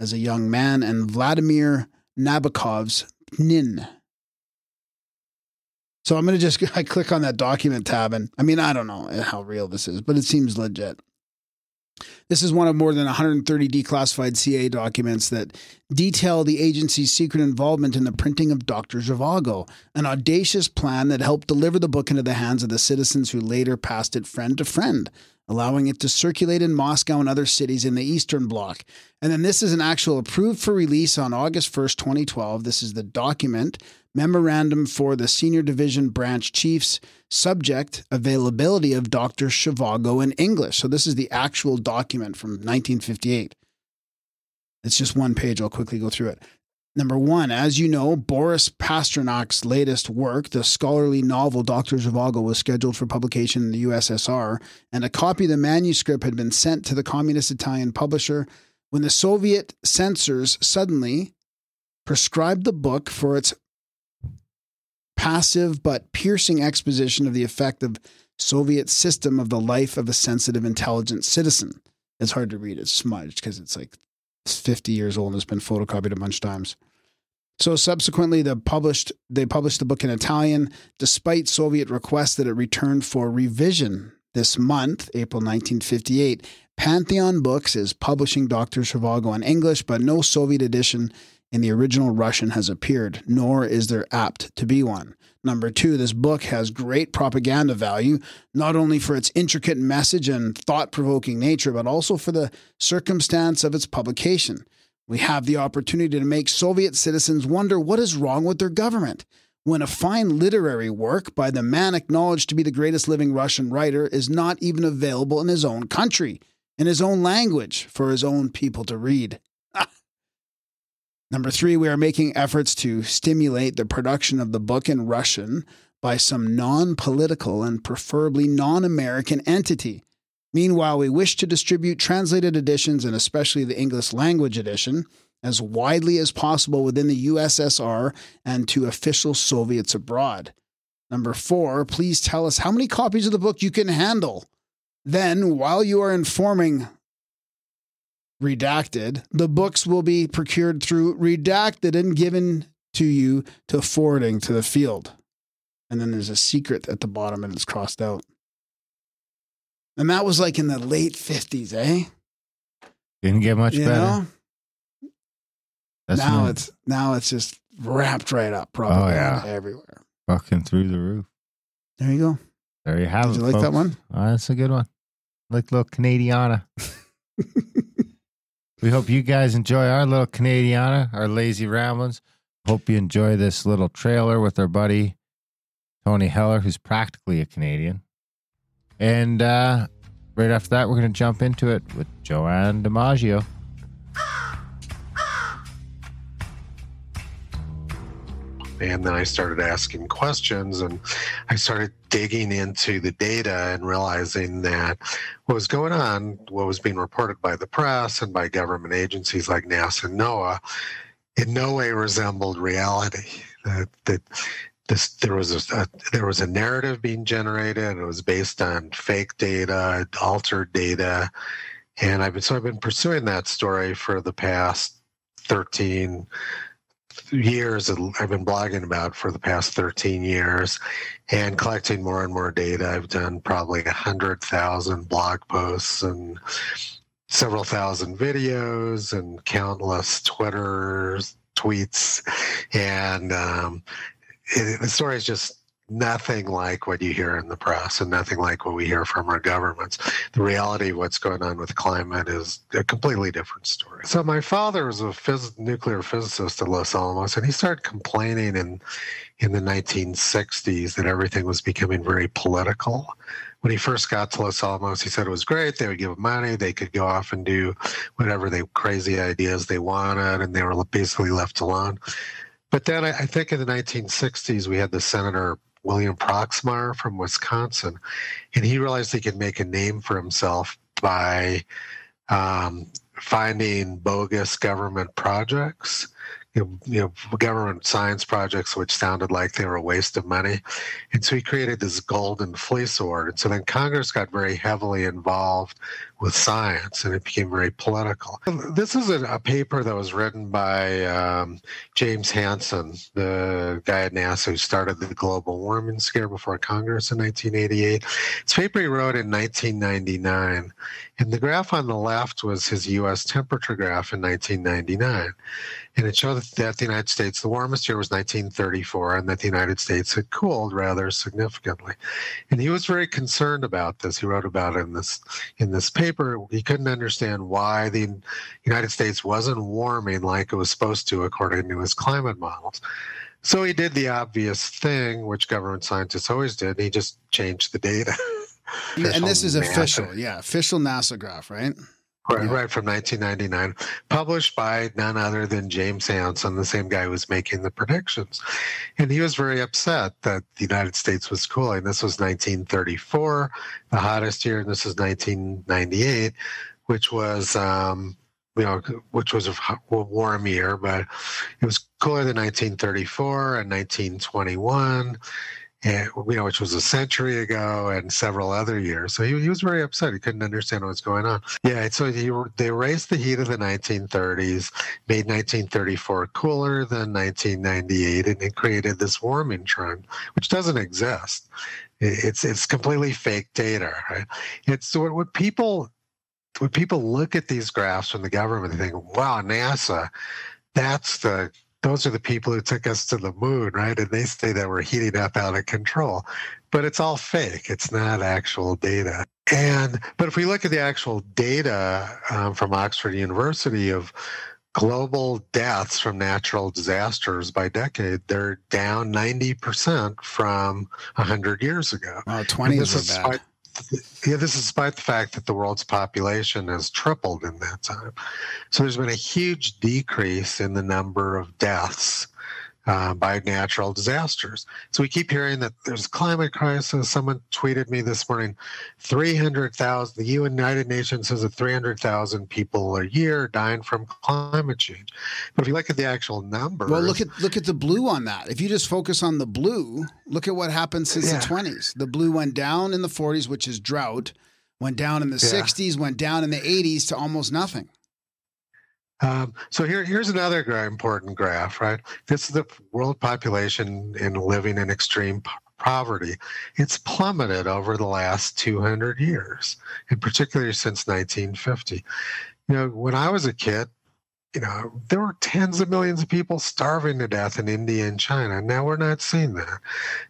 as a Young Man and Vladimir Nabokov's Pnin. So I'm going to just I click on that document tab and I mean I don't know how real this is, but it seems legit. This is one of more than 130 declassified CIA documents that detail the agency's secret involvement in the printing of Dr. Zhivago, an audacious plan that helped deliver the book into the hands of the citizens who later passed it friend to friend, allowing it to circulate in Moscow and other cities in the Eastern Bloc. And then this is an actual approved for release on August 1st, 2012. This is the document Memorandum for the Senior Division Branch Chiefs, subject availability of Dr. Zhivago in English. So this is the actual document from 1958. It's just one page. I'll quickly go through it. Number one, as you know, Boris Pasternak's latest work, the scholarly novel Dr. Zhivago, was scheduled for publication in the USSR, and a copy of the manuscript had been sent to the communist Italian publisher when the Soviet censors suddenly prescribed the book for its passive but piercing exposition of the effective Soviet system of the life of a sensitive, intelligent citizen. It's hard to read. It's smudged because it's like 50 years old and it's been photocopied a bunch of times. So subsequently, the published they published the book in Italian, despite Soviet requests that it returned for revision this month, April 1958. Pantheon Books is publishing Dr. Zhivago in English, but no Soviet edition in the original Russian has appeared, nor is there apt to be one. Number two, this book has great propaganda value, not only for its intricate message and thought provoking nature, but also for the circumstance of its publication. We have the opportunity to make Soviet citizens wonder what is wrong with their government when a fine literary work by the man acknowledged to be the greatest living Russian writer is not even available in his own country, in his own language, for his own people to read. Ah! Number three, we are making efforts to stimulate the production of the book in Russian by some non political and preferably non American entity. Meanwhile, we wish to distribute translated editions and especially the English language edition as widely as possible within the USSR and to official Soviets abroad. Number four, please tell us how many copies of the book you can handle. Then, while you are informing redacted. The books will be procured through redacted and given to you to forwarding to the field. And then there's a secret at the bottom and it's crossed out. And that was like in the late 50s, eh? Didn't get much you better. know? That's now no- it's now it's just wrapped right up propaganda yeah. everywhere. fucking through the roof. There you go. There you have Did it. you like that one? Oh, that's a good one. Like little Canadiana. we hope you guys enjoy our little Canadiana, our lazy ramblings. Hope you enjoy this little trailer with our buddy Tony Heller, who's practically a Canadian. And uh, right after that, we're going to jump into it with Joanne DiMaggio. And then I started asking questions and I started digging into the data and realizing that what was going on, what was being reported by the press and by government agencies like NASA and NOAA, in no way resembled reality. That, that this, there was a, there was a narrative being generated it was based on fake data, altered data. And I've been, so I've been pursuing that story for the past 13 years I've been blogging about for the past 13 years and collecting more and more data. I've done probably 100,000 blog posts and several thousand videos and countless Twitter tweets. And um, it, the story is just nothing like what you hear in the press and nothing like what we hear from our governments. The reality of what's going on with climate is a completely different story. So my father was a phys- nuclear physicist at Los Alamos, and he started complaining in in the 1960s that everything was becoming very political. When he first got to Los Alamos, he said it was great. They would give him money. They could go off and do whatever they crazy ideas they wanted, and they were basically left alone. But then I, I think in the 1960s, we had the Senator William Proxmire from Wisconsin, and he realized he could make a name for himself by um, finding bogus government projects, you know, government science projects which sounded like they were a waste of money. And so he created this golden fleece award. And so then Congress got very heavily involved with science and it became very political. This is a, a paper that was written by um, James Hansen, the guy at NASA who started the global warming scare before Congress in 1988. It's a paper he wrote in 1999. And the graph on the left was his US temperature graph in 1999. And it showed that the United States, the warmest year was 1934, and that the United States had cooled rather significantly. And he was very concerned about this. He wrote about it in this in this paper. He couldn't understand why the United States wasn't warming like it was supposed to according to his climate models. So he did the obvious thing, which government scientists always did. He just changed the data. and this is NASA. official. Yeah, official NASA graph, right? Right, Yeah. right from 1999, published by none other than James Hansen, the same guy who was making the predictions. And he was very upset that the United States was cooling. This was 1934, the hottest year, and this is 1998, which was, um, you know, which was a warm year, but it was cooler than 1934 and 1921 and you know, which was a century ago and several other years. So he, he was very upset. He couldn't understand what was going on. Yeah, so he, they raised the heat of the 1930s, made 1934 cooler than 1998, and it created this warming trend, which doesn't exist. It's it's completely fake data. Right? It's what, what people when people look at these graphs from the government, they think, "Wow, NASA, that's the those are the people who took us to the moon, right? And they say that we're heating up out of control. But it's all fake. It's not actual data. And but if we look at the actual data um, from Oxford University of global deaths from natural disasters by decade, they're down 90% from 100 years ago. Wow, And 20s this is bad. Yeah, this is despite the fact that the world's population has tripled in that time. So there's been a huge decrease in the number of deaths uh, by natural disasters. So we keep hearing that there's climate crisis. Someone tweeted me this morning 300,000, the United Nations says that 300,000 people a year dying from climate change. But if you look at the actual numbers, Well, look at look at the blue on that. If you just focus on the blue, look at what happened since Yeah. the 20s. The blue went down in the 40s, which is drought, went down in the Yeah. 60s, went down in the 80s to almost nothing. Um, so here, here's another important graph, right? This is the world population in living in extreme poverty. It's plummeted over the last 200 years, in particular since 1950. You know, when I was a kid, you know, there were tens of millions of people starving to death in India and China. Now we're not seeing that.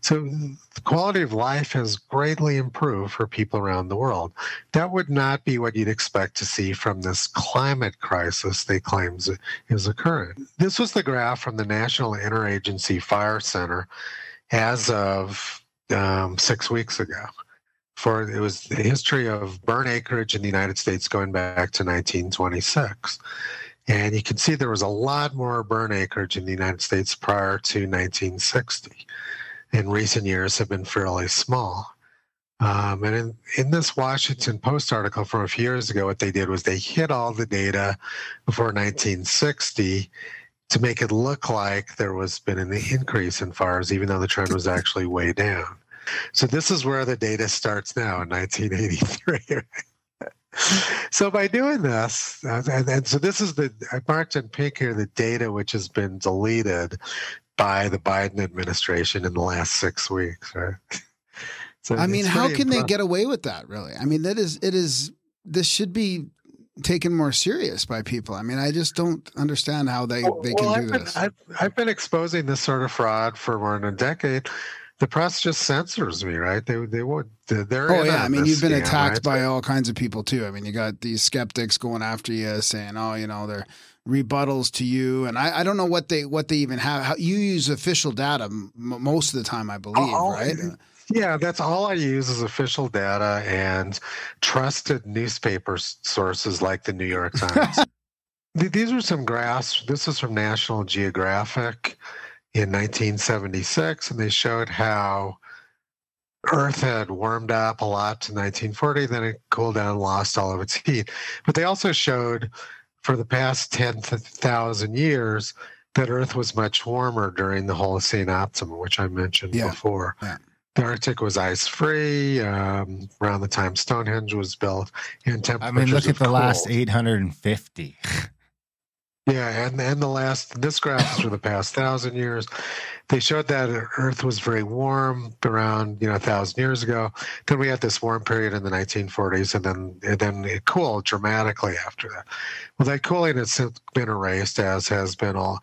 So the quality of life has greatly improved for people around the world. That would not be what you'd expect to see from this climate crisis they claim is occurring. This was the graph from the National Interagency Fire Center as of um, six weeks ago. For it was the history of burn acreage in the United States going back to 1926. And you can see there was a lot more burn acreage in the United States prior to 1960. In recent years have been fairly small. Um, and in, in this Washington Post article from a few years ago, what they did was they hid all the data before 1960 to make it look like there was been an increase in fires, even though the trend was actually way down. So this is where the data starts now in 1983 so by doing this, uh, and, and, so this is the I marked in pink here the data which has been deleted by the Biden administration in the last six weeks, right? So I mean, how can impressive. they get away with that? Really? I mean, that is it is this should be taken more serious by people. I mean, I just don't understand how they they can well, do I've been, this. I've, I've been exposing this sort of fraud for more than a decade the press just censors me, right? They they would they're. Oh yeah, I mean you've been scam, attacked right? by all kinds of people too. I mean you got these skeptics going after you, saying, "Oh, you know, they're rebuttals to you," and I, I don't know what they what they even have. How, you use official data m- most of the time, I believe, right? Yeah, that's all I use is official data and trusted newspaper sources like the New York Times. These are some graphs. This is from National Geographic in 1976, and they showed how Earth had warmed up a lot to 1940, then it cooled down and lost all of its heat. But they also showed for the past 10,000 years that Earth was much warmer during the Holocene optimum, which I mentioned yeah. before. Yeah. The Arctic was ice free um, around the time Stonehenge was built, and temperatures. I mean, look at the cold. last 850. Yeah, and and the last this graph is for the past thousand years. They showed that Earth was very warm around you know a thousand years ago. Then we had this warm period in the 1940s, and then and then it cooled dramatically after that. Well, that cooling has since been erased, as has been all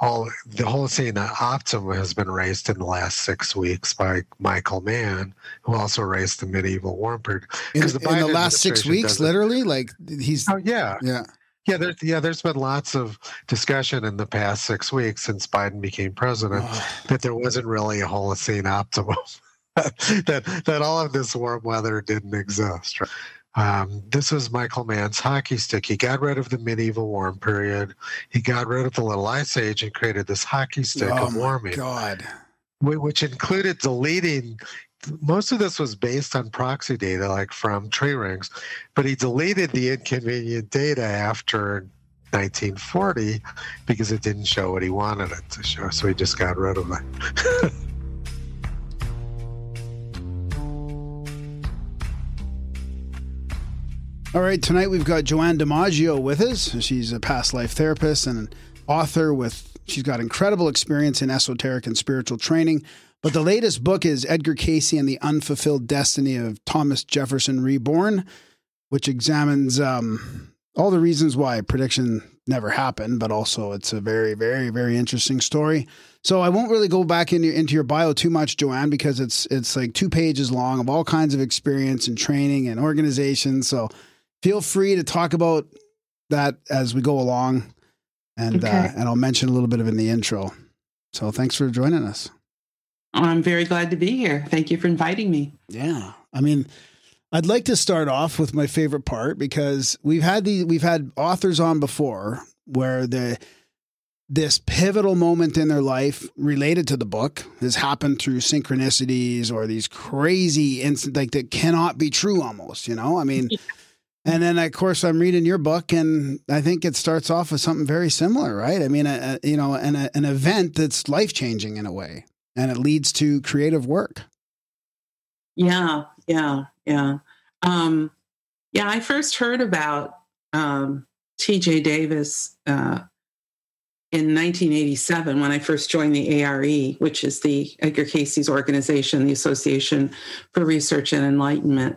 all the Holocene optimum has been erased in the last six weeks by Michael Mann, who also erased the medieval warm period. Because the, in the last six weeks, literally, like he's oh yeah yeah yeah, there's yeah, there's been lots of discussion in the past six weeks since Biden became president that there wasn't really a Holocene optimum. that that all of this warm weather didn't exist. Right? Um, this was Michael Mann's hockey stick. He got rid of the medieval warm period. He got rid of the Little Ice Age and created this hockey stick oh of warming. God. Which included deleting most of this was based on proxy data, like from tree rings, but he deleted the inconvenient data after 1940 because it didn't show what he wanted it to show. So he just got rid of it. All right, tonight we've got Joanne DiMaggio with us. She's a past life therapist and an author with she's got incredible experience in esoteric and spiritual training. But the latest book is Edgar Cayce and the Unfulfilled Destiny of Thomas Jefferson Reborn, which examines um, all the reasons why prediction never happened, but also it's a very, very, very interesting story. So I won't really go back into, into your bio too much, Joanne, because it's it's like two pages long of all kinds of experience and training and organization. So feel free to talk about that as we go along, and uh, okay. uh, and I'll mention a little bit of it in the intro. So thanks for joining us. I'm very glad to be here. Thank you for inviting me. Yeah. I mean, I'd like to start off with my favorite part because we've had the we've had authors on before where the this pivotal moment in their life related to the book has happened through synchronicities or these crazy instant like that cannot be true almost, you know? I mean, and then of course I'm reading your book and I think it starts off with something very similar, right? I mean, a, a, you know, an, a, an event that's life-changing in a way and it leads to creative work. Yeah, yeah, yeah. Um, yeah, I first heard about um, T.J. Davis uh, in 1987 when I first joined the ARE, which is the Edgar Cayce's organization, the Association for Research and Enlightenment.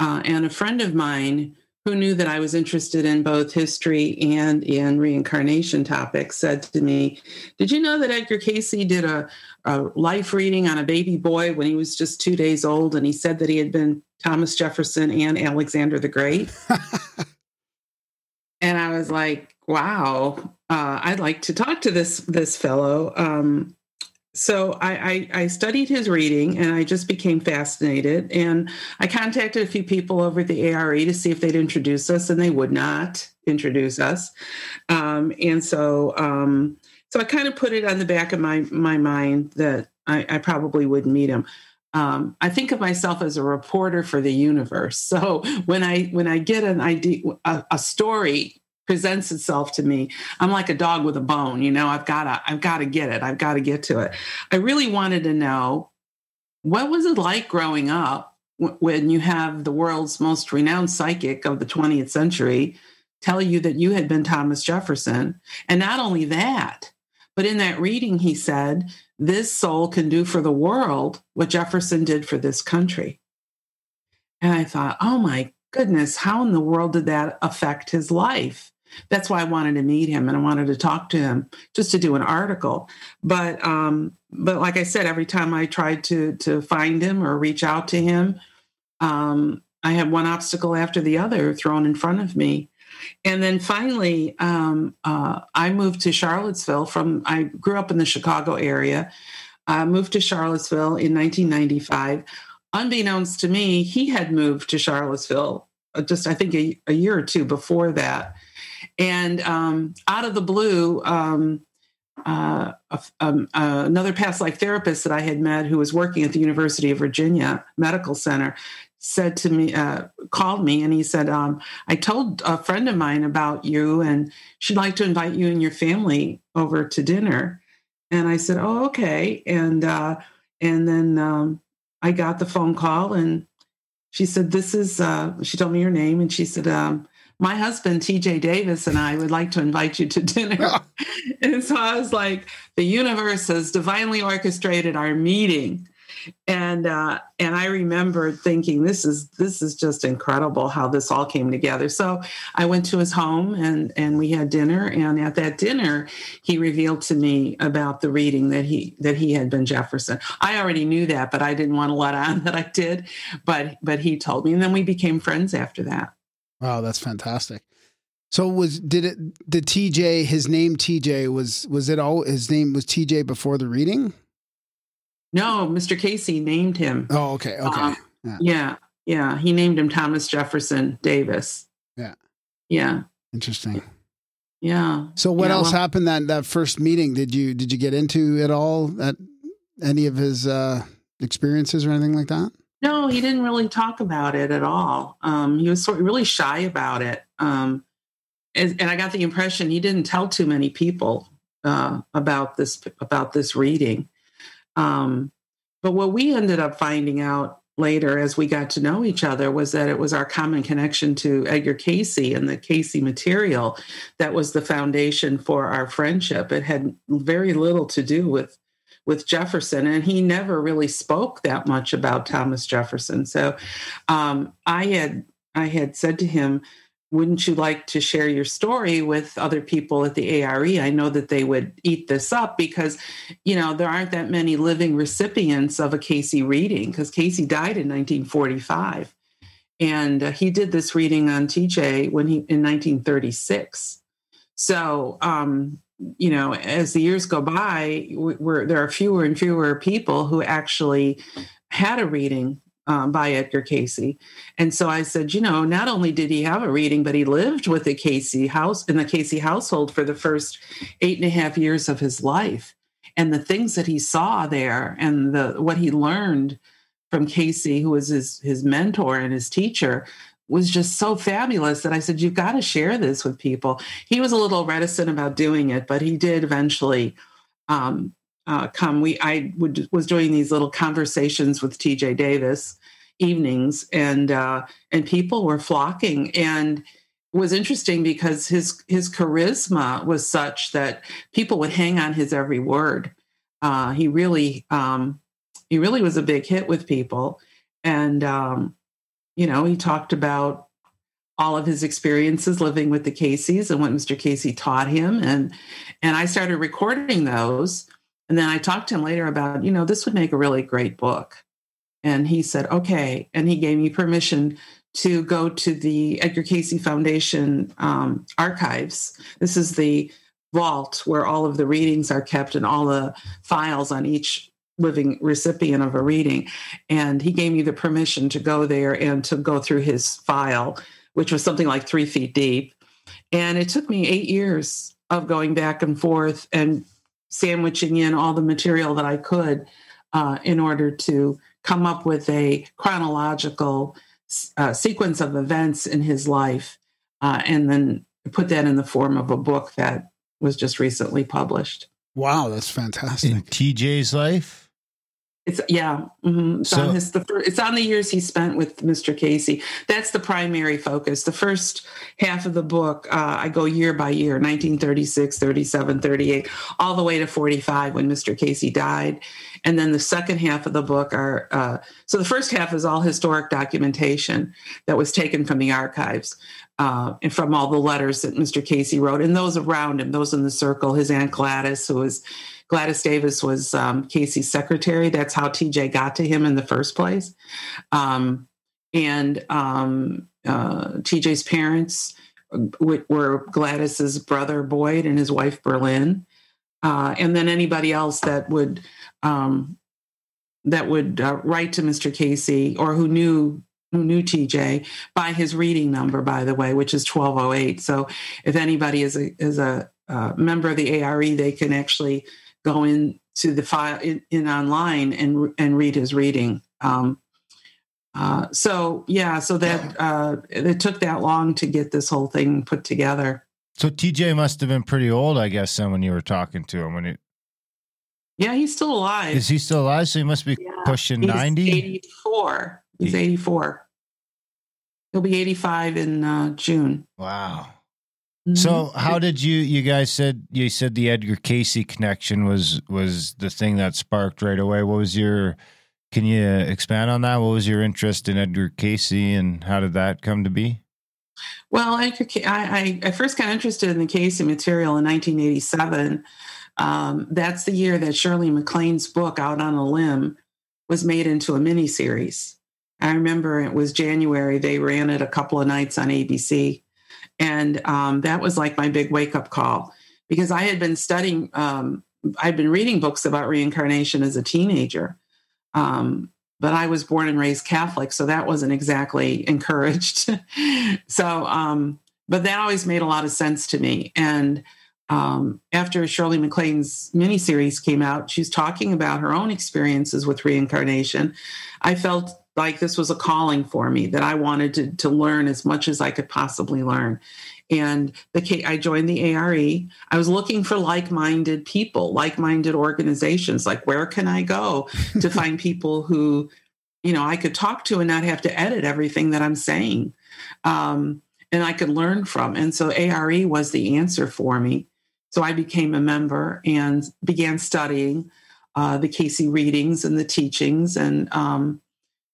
Uh, and a friend of mine who knew that I was interested in both history and in reincarnation topics said to me, Did you know that Edgar Cayce did a, a life reading on a baby boy when he was just two days old? And he said that he had been Thomas Jefferson and Alexander the Great. and I was like, wow, uh, I'd like to talk to this this fellow. Um, so I, I, I, studied his reading and I just became fascinated. And I contacted a few people over at the ARE to see if they'd introduce us, and they would not introduce us. Um, and so um, so I kind of put it on the back of my my mind that I, I probably would meet him. Um, I think of myself as a reporter for the universe. So when I when I get an idea, a, a story presents itself to me i'm like a dog with a bone you know i've got to i've got to get it i've got to get to it i really wanted to know what was it like growing up when you have the world's most renowned psychic of the 20th century tell you that you had been thomas jefferson and not only that but in that reading he said this soul can do for the world what jefferson did for this country and i thought oh my goodness how in the world did that affect his life that's why I wanted to meet him and I wanted to talk to him just to do an article. But um, but like I said, every time I tried to to find him or reach out to him, um, I had one obstacle after the other thrown in front of me. And then finally, um, uh, I moved to Charlottesville from, I grew up in the Chicago area. I moved to Charlottesville in 1995. Unbeknownst to me, he had moved to Charlottesville uh, just, I think, a, a year or two before that. And um, out of the blue, um, uh, um, uh, another past life therapist that I had met who was working at the University of Virginia Medical Center said to me, uh, called me, and he said, um, I told a friend of mine about you, and she'd like to invite you and your family over to dinner. And I said, Oh, okay. And uh, and then um, I got the phone call, and she said, This is, uh, she told me your name, and she said, um, my husband TJ Davis and I would like to invite you to dinner. and so I was like, the universe has divinely orchestrated our meeting. And uh, and I remember thinking this is this is just incredible how this all came together. So I went to his home and and we had dinner. And at that dinner, he revealed to me about the reading that he that he had been Jefferson. I already knew that, but I didn't want to let on that I did. But but he told me, and then we became friends after that. Wow, that's fantastic. So was did it did TJ his name TJ was was it all his name was TJ before the reading? No, Mr. Cayce named him. Oh, okay, okay. Um, yeah. yeah, yeah. He named him Thomas Jefferson Davis. Yeah, yeah. Interesting. Yeah. So what yeah, else well, happened that that first meeting? Did you did you get into at all at any of his uh, experiences or anything like that? No, he didn't really talk about it at all. Um, he was sort of really shy about it. Um, and, and, I got the impression he didn't tell too many people uh, about this about this reading. Um, but what we ended up finding out later, as we got to know each other, was that it was our common connection to Edgar Cayce and the Cayce material that was the foundation for our friendship. It had very little to do with with Jefferson, and he never really spoke that much about Thomas Jefferson. So um, I had I had said to him, "Wouldn't you like to share your story with other people at the ARE? I know that they would eat this up because, you know, there aren't that many living recipients of a Cayce reading because Cayce died in 1945." And uh, he did this reading on TJ when he in 1936. So um, you know, as the years go by, we're, there are fewer and fewer people who actually had a reading um, by Edgar Cayce. And so I said, you know, not only did he have a reading, but he lived with the Cayce house in the Cayce household for the first eight and a half years of his life. And the things that he saw there and the what he learned from Cayce, who was his his mentor and his teacher, was just so fabulous that I said, You've got to share this with people. He was a little reticent about doing it, but he did eventually um, uh, come. We I would, was doing these little conversations with TJ Davis evenings, and uh, and people were flocking. And was interesting because his his charisma was such that people would hang on his every word. Uh, he really um, he really was a big hit with people, and um, you know he talked about all of his experiences living with the Cayces and what Mr. Cayce taught him, and and I started recording those, and then I talked to him later about you know this would make a really great book, and he said okay, and he gave me permission to go to the Edgar Cayce Foundation um, archives. This is the vault where all of the readings are kept and all the files on each living recipient of a reading. And he gave me the permission to go there and to go through his file, which was something like three feet deep. And it took me eight years of going back and forth and sandwiching in all the material that I could uh, in order to come up with a chronological uh, sequence of events in his life, uh, and then put that in the form of a book that was just recently published. Wow, that's fantastic. In TJ's life? It's yeah. mhm. It's So- on his the it's on the years he spent with Mr. Cayce. That's the primary focus. The first half of the book, uh, I go year by year, 1936, 37, 38, all the way to 45 when Mr. Cayce died. And then the second half of the book are uh, so the first half is all historic documentation that was taken from the archives. Uh, and from all the letters that Mr. Cayce wrote, and those around him, those in the circle, his aunt Gladys, who was Gladys Davis was um, Cayce's secretary. That's how TJ got to him in the first place. Um, and um, uh, TJ's parents w- were Gladys's brother Boyd and his wife Berlin, uh, and then anybody else that would um, that would uh, write to Mr. Cayce or who knew who knew TJ by his reading number, by the way, which is twelve oh eight. So if anybody is a is a uh, member of the ARE, they can actually go in to the file in, in online and and read his reading. Um, uh, so yeah, so that uh, it took that long to get this whole thing put together. So TJ must have been pretty old, I guess, then when you were talking to him. When it Yeah, he's still alive. is he still alive? So he must be pushing He's ninety. 84. He's 84. He'll be 85 in uh, June. Wow. Mhm. So how did you you guys said you said the Edgar Cayce connection was was the thing that sparked right away. What was your can you expand on that? What was your interest in Edgar Cayce and how did that come to be? Well, I, I, I I first got interested in the Cayce material in 1987. Um, that's the year that Shirley MacLaine's book, Out on a Limb, was made into a miniseries. I remember it was January. They ran it a couple of nights on ABC. And um, that was like my big wake up call because I had been studying, um, I'd been reading books about reincarnation as a teenager. Um, but I was born and raised Catholic, so that wasn't exactly encouraged. so, um, but that always made a lot of sense to me. And um, after Shirley MacLaine's miniseries came out, she's talking about her own experiences with reincarnation. I felt like this was a calling for me that I wanted to, to learn as much as I could possibly learn. And the K- I joined the ARE. I was looking for like-minded people, like-minded organizations. Like, where can I go to find people who, you know, I could talk to and not have to edit everything that I'm saying, um, and I could learn from. And so ARE was the answer for me. So I became a member and began studying uh, the Cayce readings and the teachings. And um,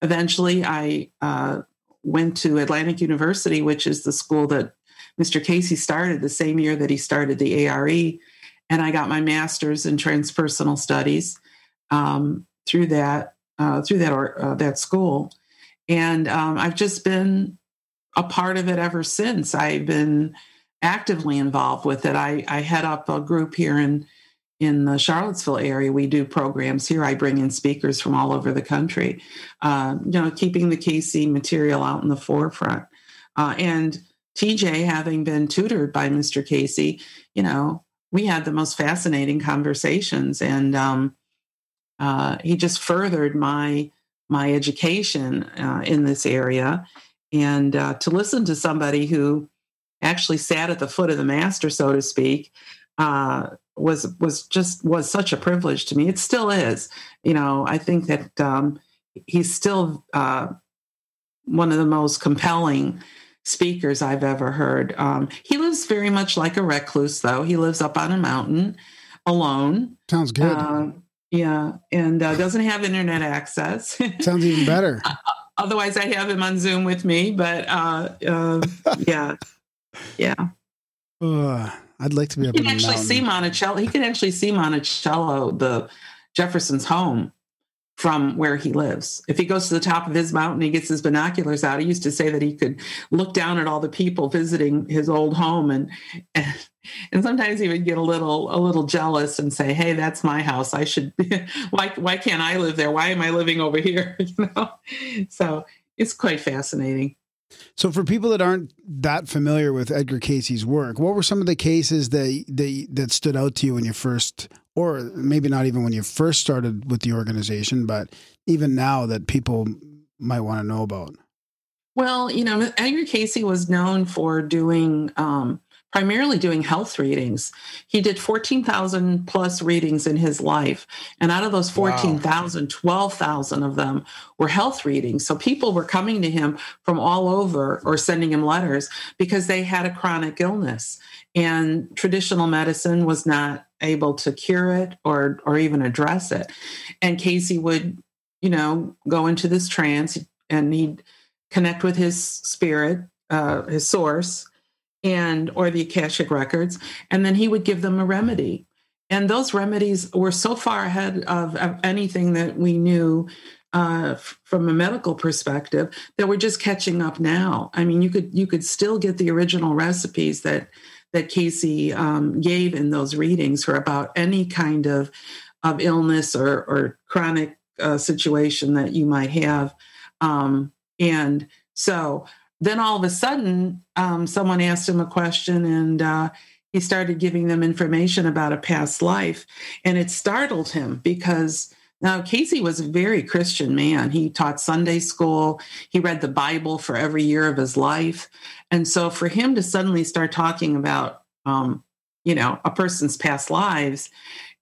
eventually I uh, went to Atlantic University, which is the school that Mr. Cayce started the same year that he started the ARE. And I got my master's in transpersonal studies um, through that uh, through that or, uh, that school. And um, I've just been a part of it ever since. I've been actively involved with it. I, I head up a group here in in the Charlottesville area. We do programs here. I bring in speakers from all over the country. Uh, you know, keeping the Cayce material out in the forefront. Uh, and TJ, having been tutored by Mr. Cayce, you know, we had the most fascinating conversations, and um, uh, he just furthered my my education uh, in this area. And uh, to listen to somebody who actually sat at the foot of the master, so to speak, uh, was was just was such a privilege to me. It still is. You know, I think that um, he's still uh, one of the most compelling speakers I've ever heard. Um, he lives very much like a recluse, though. He lives up on a mountain alone. Sounds good. Uh, yeah, and uh, doesn't have internet access. Sounds even better. Otherwise, I have him on Zoom with me. But uh, uh, yeah, yeah. I'd like to be able to actually see Monticello. He can actually see Monticello, the Jefferson's home, from where he lives. If he goes to the top of his mountain, he gets his binoculars out. He used to say that he could look down at all the people visiting his old home, and and, and sometimes he would get a little a little jealous and say, "Hey, that's my house. I should. why why can't I live there? Why am I living over here?" you know. So it's quite fascinating. So, for people that aren't that familiar with Edgar Cayce's work, what were some of the cases that that that stood out to you when you first, or maybe not even when you first started with the organization, but even now that people might want to know about? Well, you know, Edgar Cayce was known for doing um, primarily doing health readings. He did 14,000 plus readings in his life. And out of those 14,000, 12,000 of them were health readings. So people were coming to him from all over or sending him letters because they had a chronic illness. And traditional medicine was not able to cure it or, or even address it. And Cayce would, you know, go into this trance and he'd connect with his spirit, uh, his source, and or the akashic records and then he would give them a remedy. And those remedies were so far ahead of, of anything that we knew uh, from a medical perspective that we're just catching up now. I mean you could you could still get the original recipes that that Cayce um, gave in those readings for about any kind of of illness or or chronic uh, situation that you might have. Um, and so then all of a sudden, um, someone asked him a question and uh, he started giving them information about a past life. And it startled him because now Cayce was a very Christian man. He taught Sunday school, he read the Bible for every year of his life. And so for him to suddenly start talking about, um, you know, a person's past lives,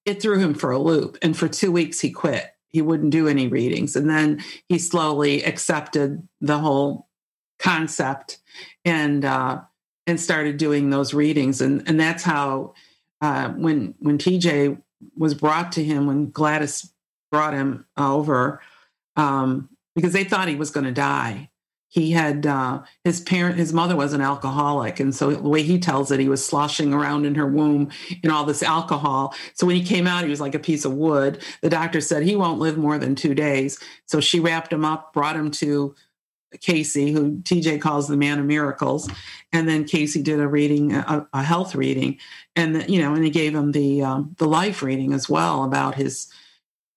it threw him for a loop. And for two weeks, he quit. He wouldn't do any readings. And then he slowly accepted the whole concept and uh, and started doing those readings and and that's how uh, when when TJ was brought to him when Gladys brought him over um, because they thought he was going to die. He had uh, his parent, his mother was an alcoholic, and so the way he tells it, he was sloshing around in her womb in all this alcohol. So when he came out, he was like a piece of wood. The doctor said he won't live more than two days. So she wrapped him up, brought him to Cayce, who TJ calls the man of miracles, and then Cayce did a reading, a, a health reading, and you know, and he gave him the um, the life reading as well about his.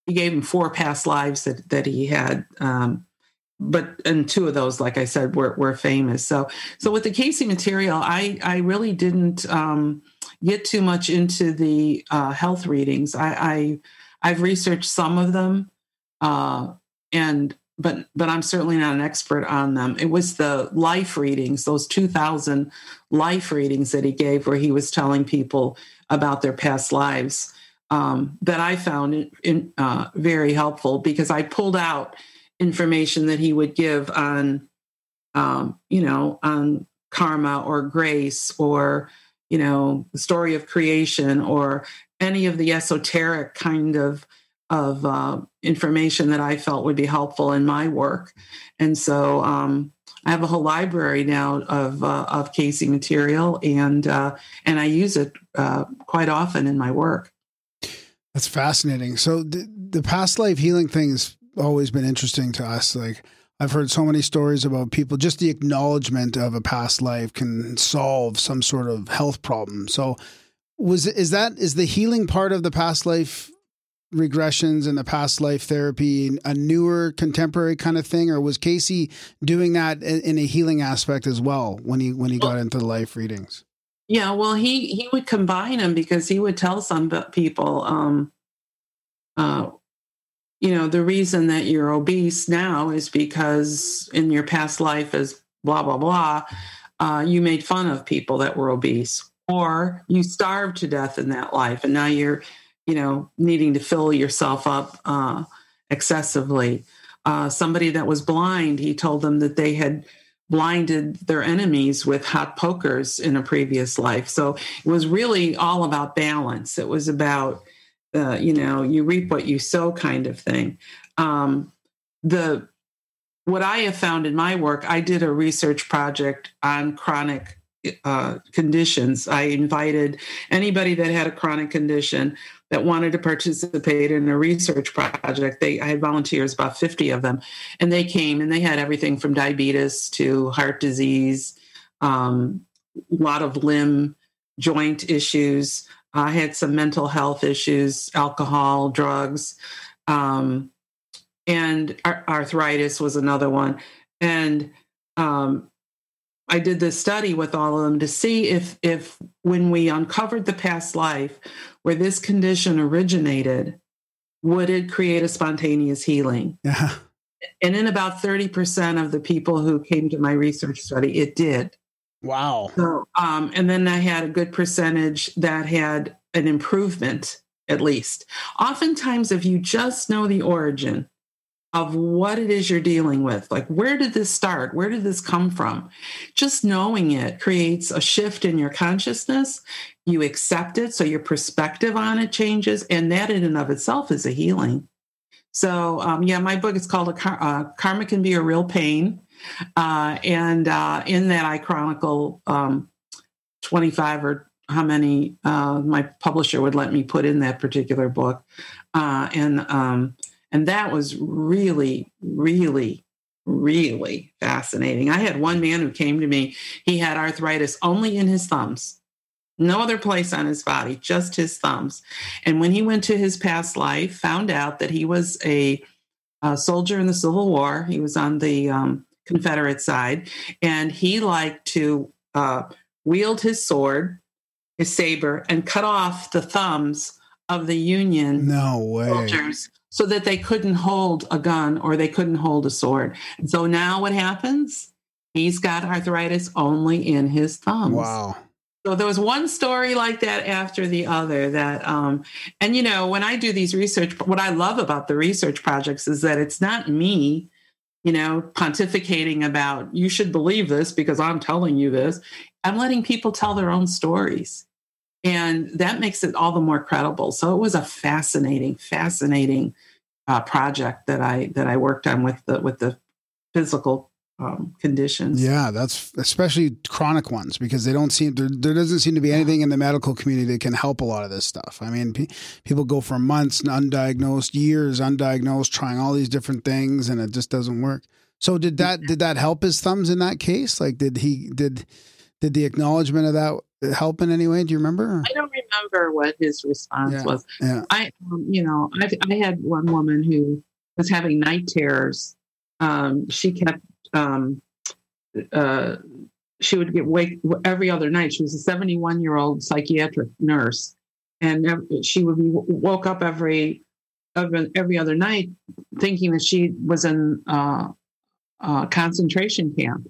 He gave him four past lives that that he had, um, but and two of those, like I said, were were famous. So so with the Cayce material, I I really didn't um, get too much into the uh, health readings. I, I I've researched some of them, uh, and but but I'm certainly not an expert on them. It was the life readings, those 2000 life readings that he gave, where he was telling people about their past lives, um, that I found in, in, uh, very helpful because I pulled out information that he would give on, um, you know, on karma or grace or you know the story of creation or any of the esoteric kind of of uh, information that I felt would be helpful in my work. And so um, I have a whole library now of uh, of Cayce material, and uh, and I use it uh, quite often in my work. That's fascinating. So the, the past life healing thing has always been interesting to us. Like I've heard so many stories about people. Just the acknowledgement of a past life can solve some sort of health problem. So was is that is the healing part of the past life regressions and the past life therapy a newer contemporary kind of thing? Or was Cayce doing that in, a healing aspect as well when he when he got into the life readings? Yeah well he he would combine them because he would tell some people um uh you know the reason that you're obese now is because in your past life as blah blah blah uh, you made fun of people that were obese or you starved to death in that life and now you're you know, needing to fill yourself up uh, excessively. Uh, somebody that was blind, he told them that they had blinded their enemies with hot pokers in a previous life. So it was really all about balance. It was about, uh, you know, you reap what you sow kind of thing. Um, the what I have found in my work, I did a research project on chronic uh, conditions. I invited anybody that had a chronic condition that wanted to participate in a research project. They I had volunteers, about 50 of them, and they came and they had everything from diabetes to heart disease, um, a lot of limb joint issues. I had some mental health issues, alcohol, drugs, um, and ar- arthritis was another one. And um, I did this study with all of them to see if if when we uncovered the past life where this condition originated, would it create a spontaneous healing? Yeah. And in about 30% of the people who came to my research study, it did. Wow. So, um, and then I had a good percentage that had an improvement, at least. Oftentimes, if you just know the origin, of what it is you're dealing with. Like, where did this start? Where did this come from? Just knowing it creates a shift in your consciousness. You accept it, so your perspective on it changes, and that in and of itself is a healing. So, um, yeah, my book is called a Car- uh, "Karma Can Be a Real Pain," uh, and uh, in that I chronicle um, 25 or how many uh, my publisher would let me put in that particular book, uh, and um, and that was really, really, really fascinating. I had one man who came to me, he had arthritis only in his thumbs, no other place on his body, just his thumbs. And when he went to his past life, found out that he was a, a soldier in the Civil War, he was on the um, Confederate side, and he liked to uh, wield his sword, his saber, and cut off the thumbs of the Union No way. soldiers so that they couldn't hold a gun or they couldn't hold a sword. And so now what happens? He's got arthritis only in his thumbs. Wow. So there was one story like that after the other that um and you know when I do these research what I love about the research projects is that it's not me you know pontificating about you should believe this because I'm telling you this I'm letting people tell their own stories and that makes it all the more credible so it was a fascinating fascinating uh, project that I that I worked on with the with the physical um, conditions Yeah, that's especially chronic ones because they don't seem there, there doesn't seem to be anything in the medical community that can help a lot of this stuff. I mean, pe- people go for months undiagnosed, years undiagnosed, trying all these different things, and it just doesn't work. So did that did that help his thumbs in that case? Like, did he did did the acknowledgement of that help in any way? Do you remember? I don't remember what his response Yeah. was. Yeah. I, um, you know, I, I had one woman who was having night terrors. Um, she kept, um, uh, she would get wake every other night. She was a 71 year old psychiatric nurse, and she would be woke up every every, every other night thinking that she was in uh, uh, concentration camp.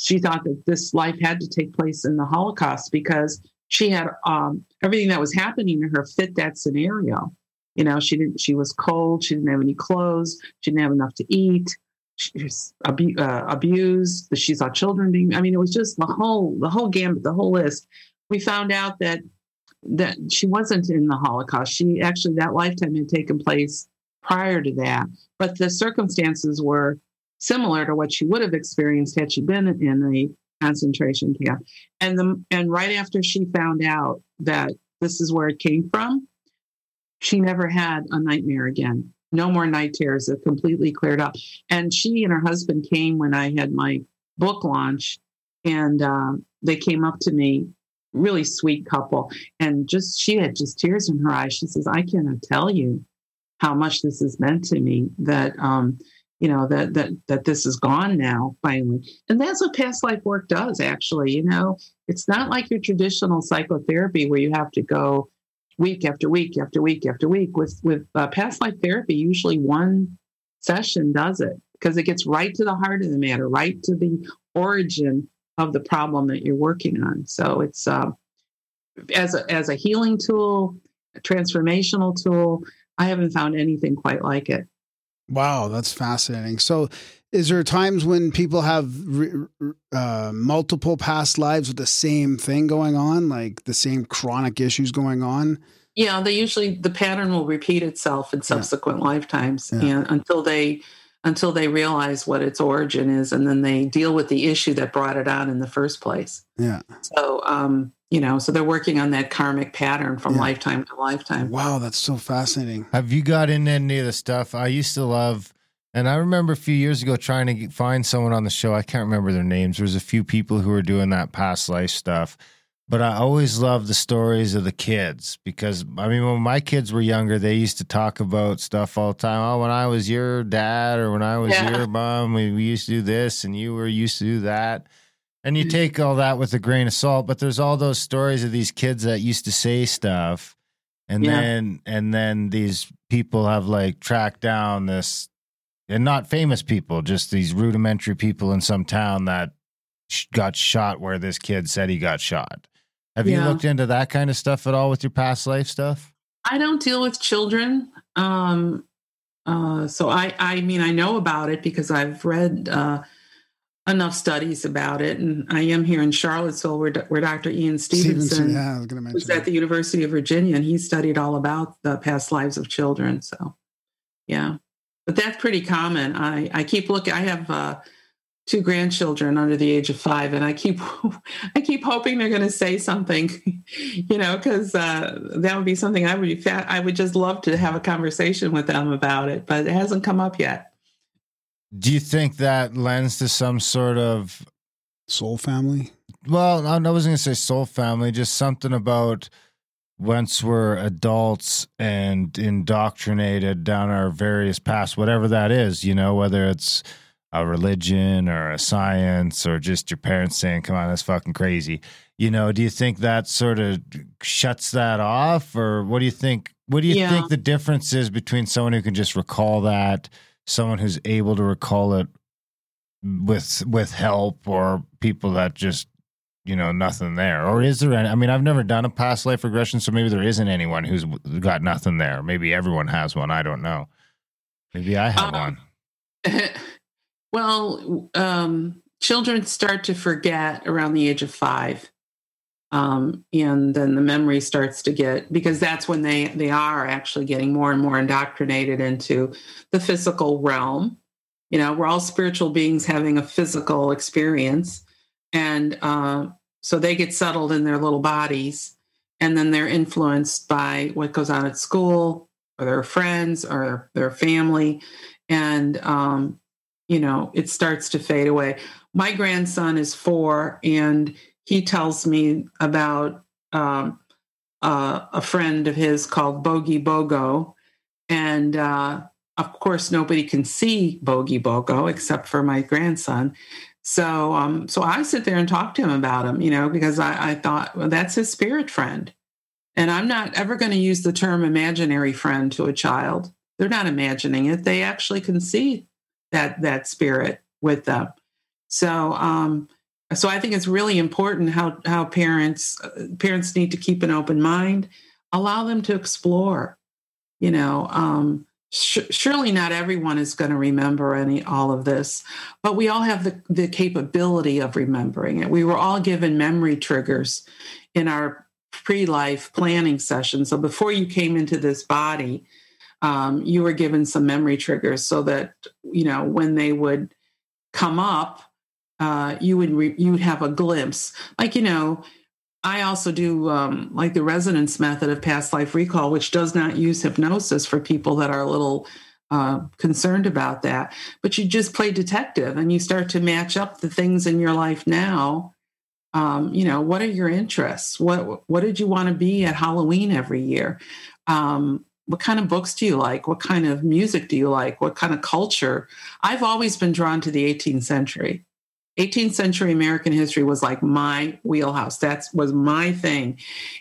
She thought that this life had to take place in the Holocaust because she had um, everything that was happening to her fit that scenario. You know, she didn't. She was cold. She didn't have any clothes. She didn't have enough to eat. She was uh, abused. She saw children being. I mean, it was just the whole the whole gambit, the whole list. We found out that that she wasn't in the Holocaust. She actually that lifetime had taken place prior to that, but the circumstances were similar to what she would have experienced had she been in a concentration camp. And the and right after she found out that this is where it came from, she never had a nightmare again. No more night terrors. It completely cleared up. And she and her husband came when I had my book launch, and uh, they came up to me, really sweet couple, and just she had just tears in her eyes. She says, "I cannot tell you how much this has meant to me. That um, you know that that that this is gone now finally. And that's what past life work does actually you know? It's not like your traditional psychotherapy where you have to go week after week after week after week. With with uh, past life therapy usually one session does it because it gets right to the heart of the matter right to the origin of the problem that you're working on. So it's uh, as a as a healing tool a transformational tool i haven't found anything quite like it Wow, that's fascinating. So, Is there times when people have uh, multiple past lives with the same thing going on, like the same chronic issues going on? Yeah, they usually the pattern will repeat itself in subsequent lifetimes, Yeah. and until they until they realize what its origin is, and then they deal with the issue that brought it on in the first place. Yeah. So, um, you know, so they're working on that karmic pattern from Yeah. lifetime to lifetime. Wow, that's so fascinating. Have you got into any of the stuff I used to love? And I remember a few years ago trying to get, find someone on the show. I can't remember their names. There was a few people who were doing that past life stuff. But I always loved the stories of the kids because I mean, when my kids were younger, they used to talk about stuff all the time. Oh, when I was your dad or when I was Yeah. your mom, we, we used to do this and you were used to do that. And you take all that with a grain of salt, but there's all those stories of these kids that used to say stuff and Yeah. then and then these people have like tracked down this and not famous people just these rudimentary people in some town that sh- got shot where this kid said he got shot have you looked into that kind of stuff at all with your past life stuff I don't deal with children. Um, uh, so I, I mean, I know about it because I've read uh, enough studies about it, and I am here in Charlottesville, where, where Dr. Ian Stevenson, Stevenson, yeah, was at the University of Virginia, and he studied all about the past lives of children. So, yeah, but that's pretty common. I, I keep looking. I have uh, two grandchildren under the age of five, and I keep I keep hoping they're going to say something, you know, because uh, that would be something I would be fat. I would just love to have a conversation with them about it, but it hasn't come up yet. Do you think that lends to some sort of Soul family. well i I wasn't going to say soul family just something about once we're adults and indoctrinated down our various paths whatever that is you know whether it's a religion or a science or just your parents saying come on that's fucking crazy you know do you think that sort of shuts that off or what do you think what do you Yeah. think the difference is between someone who can just recall that someone who's able to recall it with with help or people that just you know nothing there? Or is there any, i mean i've never done a past life regression so maybe there isn't anyone who's got nothing there. Maybe everyone has one. I don't know. Maybe i have Um, one. well, um, children start to forget around the age of five. Um, and then the memory starts to get because that's when they they are actually getting more and more indoctrinated into the physical realm. You know, we're all spiritual beings having a physical experience, and uh, so they get settled in their little bodies, and then they're influenced by what goes on at school or their friends or their family, and um, you know it starts to fade away. My grandson is four and he tells me about um, uh, a friend of his called bogey bogo. And uh, of course nobody can see bogey bogo except for my grandson. So um, so i sit there and talk to him about him you know because i, I thought well that's his spirit friend. And i'm not ever going to use the term imaginary friend to a child. They're not imagining it. They actually can see that that spirit with them. So um so i think it's really important how how parents uh, parents need to keep an open mind allow them to explore you know um sh- surely not everyone is going to remember any all of this but we all have the the capability of remembering it. We were all given memory triggers in our pre-life planning session. So before you came into this body um, you were given some memory triggers so that you know when they would come up uh, you would re- you would have a glimpse. Like you know i also do um, like the resonance method of past life recall which does not use hypnosis for people that are a little uh, concerned about that. But you just play detective and you start to match up the things in your life now. Um, you know what are your interests? What what did you want to be at halloween every year? Um, what kind of books do you like? What kind of music do you like? What kind of culture? I've always been drawn to the 18th century 18th century american history was like my wheelhouse. That was my thing.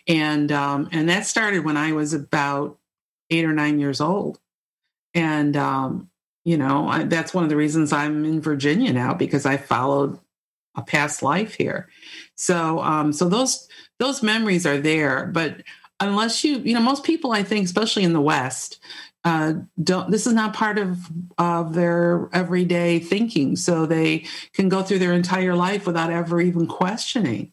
And um, and that started when i was about eight or nine years old. And um, you know I, that's one of the reasons i'm in virginia now because i followed a past life here. So um, so those those memories are there. But unless you you know most people i think especially in the west uh, don't this is not part of of their everyday thinking. So they can go through their entire life without ever even questioning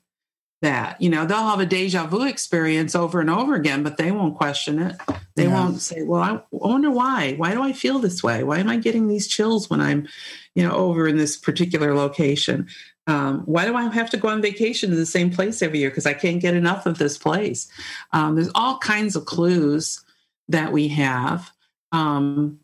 that. You know they'll have a deja vu experience over and over again but they won't question it. They Yeah. won't say well i wonder why. Why do i feel this way? Why am i getting these chills when i'm you know over in this particular location? Um, why do i have to go on vacation to the same place every year? Because i can't get enough of this place. Um, there's all kinds of clues that we have um,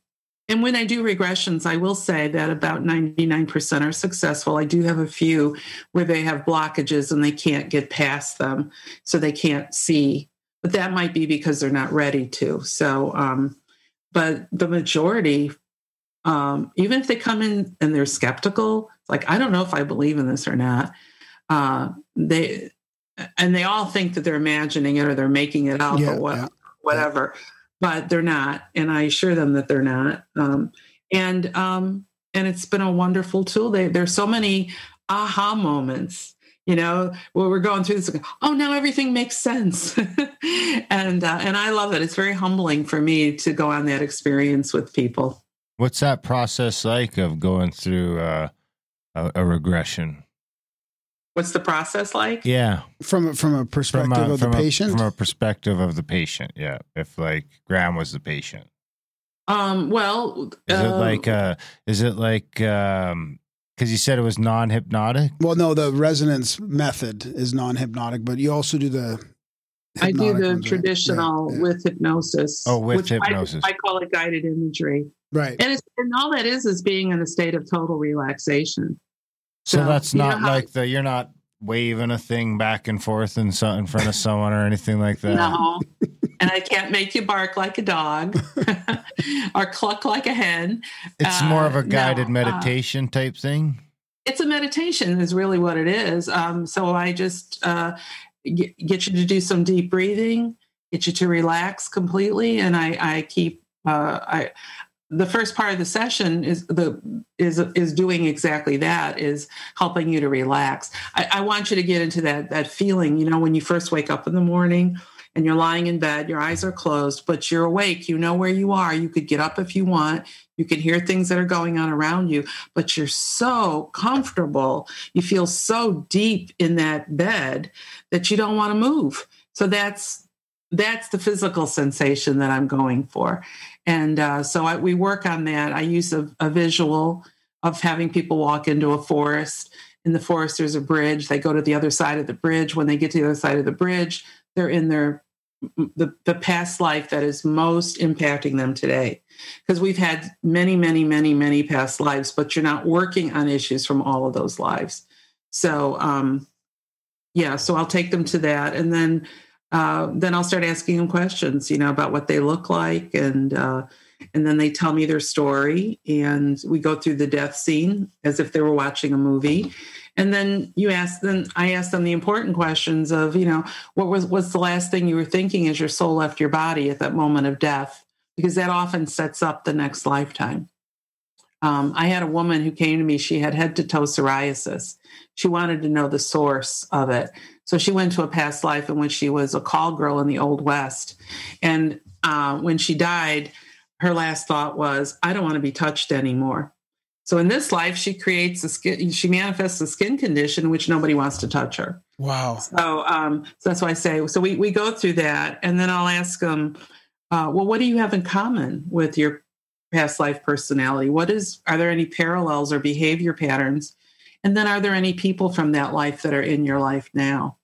and when I do regressions, I will say that about 99% are successful. I do have a few where they have blockages and they can't get past them, so they can't see. But that might be because they're not ready to. So, um, but the majority, um, even if they come in and they're skeptical, like, I don't know if I believe in this or not, uh, they, and they all think that they're imagining it or they're making it up Yeah, or what, yeah. whatever but they're not and i assure them that they're not. Um, and um, and it's been a wonderful tool. They, there's so many aha moments you know where we're going through this oh now everything makes sense. And uh, and i love it. It's very humbling for me to go on that experience with people. What's that process like of going through uh, a, a regression? What's the process like Yeah, From from a perspective of the from patient. A, from a perspective of the patient. Yeah, if like Graham was the patient, um well is it uh, like uh, is it like um, because you said it was non-hypnotic? well, no, the resonance method is non-hypnotic, but you also do the. I do the ones, right? traditional Yeah, yeah. with hypnosis. Oh, with which I- hypnosis. I, call it guided imagery. right. And, it's, and all that is is being in a state of total relaxation. So, So, that's not like the you're not waving a thing back and forth in, so, in front of someone or anything like that. No. and I can't make you bark like a dog or cluck like a hen. It's more of Uh, a guided no, uh, meditation type thing. It's a meditation, is really what it is. Um, so I just uh, get, get you to do some deep breathing, get you to relax completely, and I, I keep uh, I. The first part of the session is the is is doing exactly that is helping you to relax. I, I want you to get into that that feeling. You know, when you first wake up in the morning and you're lying in bed, your eyes are closed, but you're awake. You know where you are. You could get up if you want. You can hear things that are going on around you, but you're so comfortable. You feel so deep in that bed that you don't want to move. So that's that's the physical sensation that I'm going for, and uh, so I, we work on that. I use a, a visual of having people walk into a forest. In the forest, there's a bridge. They go to the other side of the bridge. When they get to the other side of the bridge, they're in their the, the past life that is most impacting them today because we've had many many many many past lives but you're not working on issues from all of those lives so um yeah so i'll take them to that and then uh, then i'll start asking them questions you know about what they look like and uh, and then they tell me their story and we go through the death scene as if they were watching a movie. And then you ask them i ask them the important questions of you know what was what's the last thing you were thinking as your soul left your body at that moment of death? Because that often sets up the next lifetime um, i had a woman who came to me she had head to toe psoriasis she wanted to know the source of it so she went to a past life in which she was a call girl in the old west and uh, when she died her last thought was i don't want to be touched anymore so in this life, she creates a skin, she manifests a skin condition which nobody wants to touch her. Wow. So, um, so that's why I say, so we, we go through that and then I'll ask them, uh, well, what do you have in common with your past life personality? What is, are there any parallels or behavior patterns? And then are there any people from that life that are in your life now?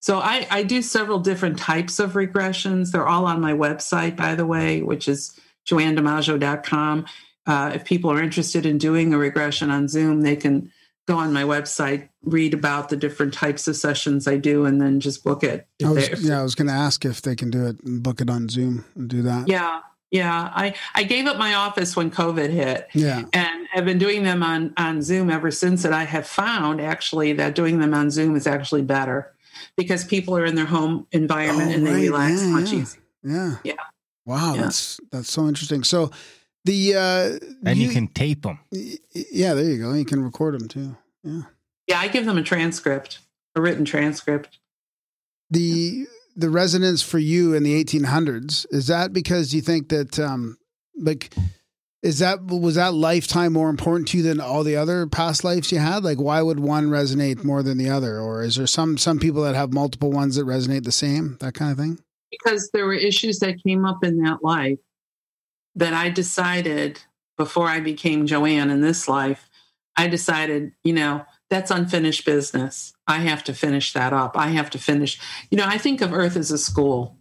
So I, I do several different types of regressions. They're all on my website, by the way, which is joannedimaggio.com. Uh, if people are interested in doing a regression on Zoom, they can go on my website, read about the different types of sessions I do, and then just book it. I was, yeah, I was going to ask if they can do it and book it on Zoom and do that. Yeah, yeah. I, I gave up my office when COVID hit. Yeah. And have been doing them on, on Zoom ever since. And I have found actually that doing them on Zoom is actually better because people are in their home environment Oh, and they relax Yeah, much yeah. easier. Yeah. Yeah. Wow, Yeah. that's that's so interesting. So the uh And you, can tape them. yeah, there you go. You can record them too. Yeah. Yeah, I give them a transcript, a written transcript. The the resonance for you in the 1800s is that because you think that um like is that was that lifetime more important to you than all the other past lives you had? Like why would one resonate more than the other? Or is there some some people that have multiple ones that resonate the same? That kind of thing? because there were issues that came up in that life that I decided before I became Joanne in this life, I decided, you know, that's unfinished business. I have to finish that up. I have to finish. You know, I think of Earth as a school,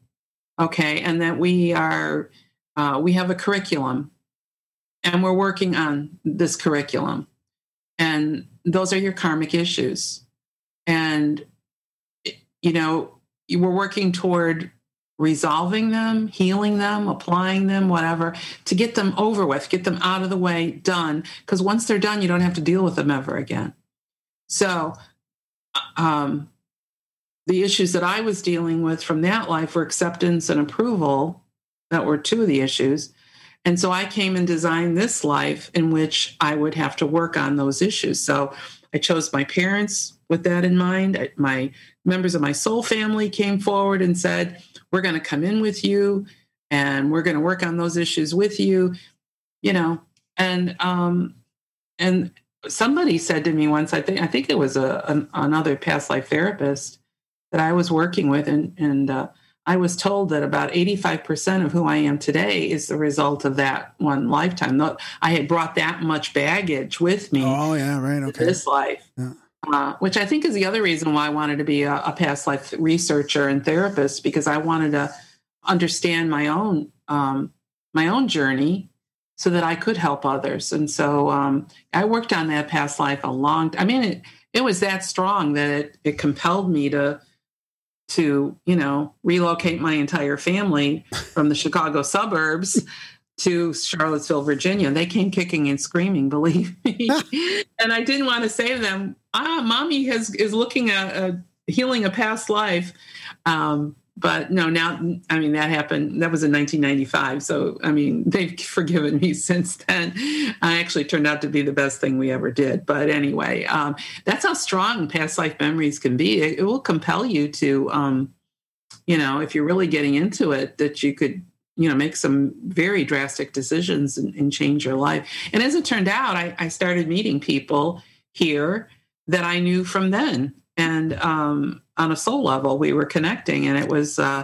okay, and that we are, uh, we have a curriculum and we're working on this curriculum. And those are your karmic issues. And, you know, we're working toward resolving them, healing them, applying them, whatever, to get them over with, get them out of the way, done. Because once they're done, you don't have to deal with them ever again. So, um, the issues that I was dealing with from that life were acceptance and approval. That were two of the issues. And so I came and designed this life in which I would have to work on those issues. So I chose my parents with that in mind. My members of my soul family came forward and said, We're going to come in with you and we're going to work on those issues with you, you know. And, um, and somebody said to me once, I think, I think it was a, an, another past life therapist that I was working with, and, and, uh, I was told that about 85% of who I am today is the result of that one lifetime. I had brought that much baggage with me. Oh, yeah, right. Okay. This life. Yeah. Uh, which I think is the other reason why I wanted to be a, a, past life researcher and therapist because I wanted to understand my own um, my own journey so that I could help others. And so um, I worked on that past life a long. I mean, it it was that strong that it it compelled me to to you know relocate my entire family from the Chicago suburbs to Charlottesville, Virginia. They came kicking and screaming, believe me. and I didn't want to say to them, "Ah, mommy has is looking at uh, healing a past life." Um, but no, now I mean that happened. That was in 1995. So I mean they've forgiven me since then. I actually turned out to be the best thing we ever did. But anyway, um, that's how strong past life memories can be. It, it will compel you to, um, you know, if you're really getting into it, that you could you know make some very drastic decisions and, and change your life. And as it turned out, I, I started meeting people here that I knew from then and um, on a soul level we were connecting and it was uh,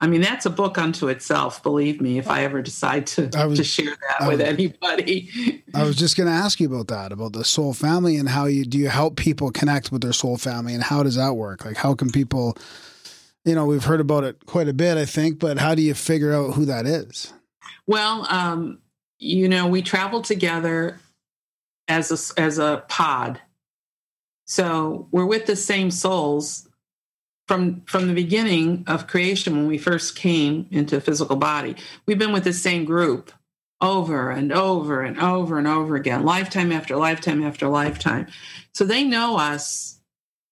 i mean that's a book unto itself believe me if i ever decide to, was, to share that I with was, anybody. I was just going to ask you about that about the soul family and how you do you help people connect with their soul family and how does that work? Like how can people you know we've heard about it quite a bit i think but how do you figure out who that is? Well um, you know we travel together as a as a pod so we're with the same souls from from the beginning of creation when we first came into a physical body. We've been with the same group over and over and over and over again, lifetime after lifetime after lifetime. So they know us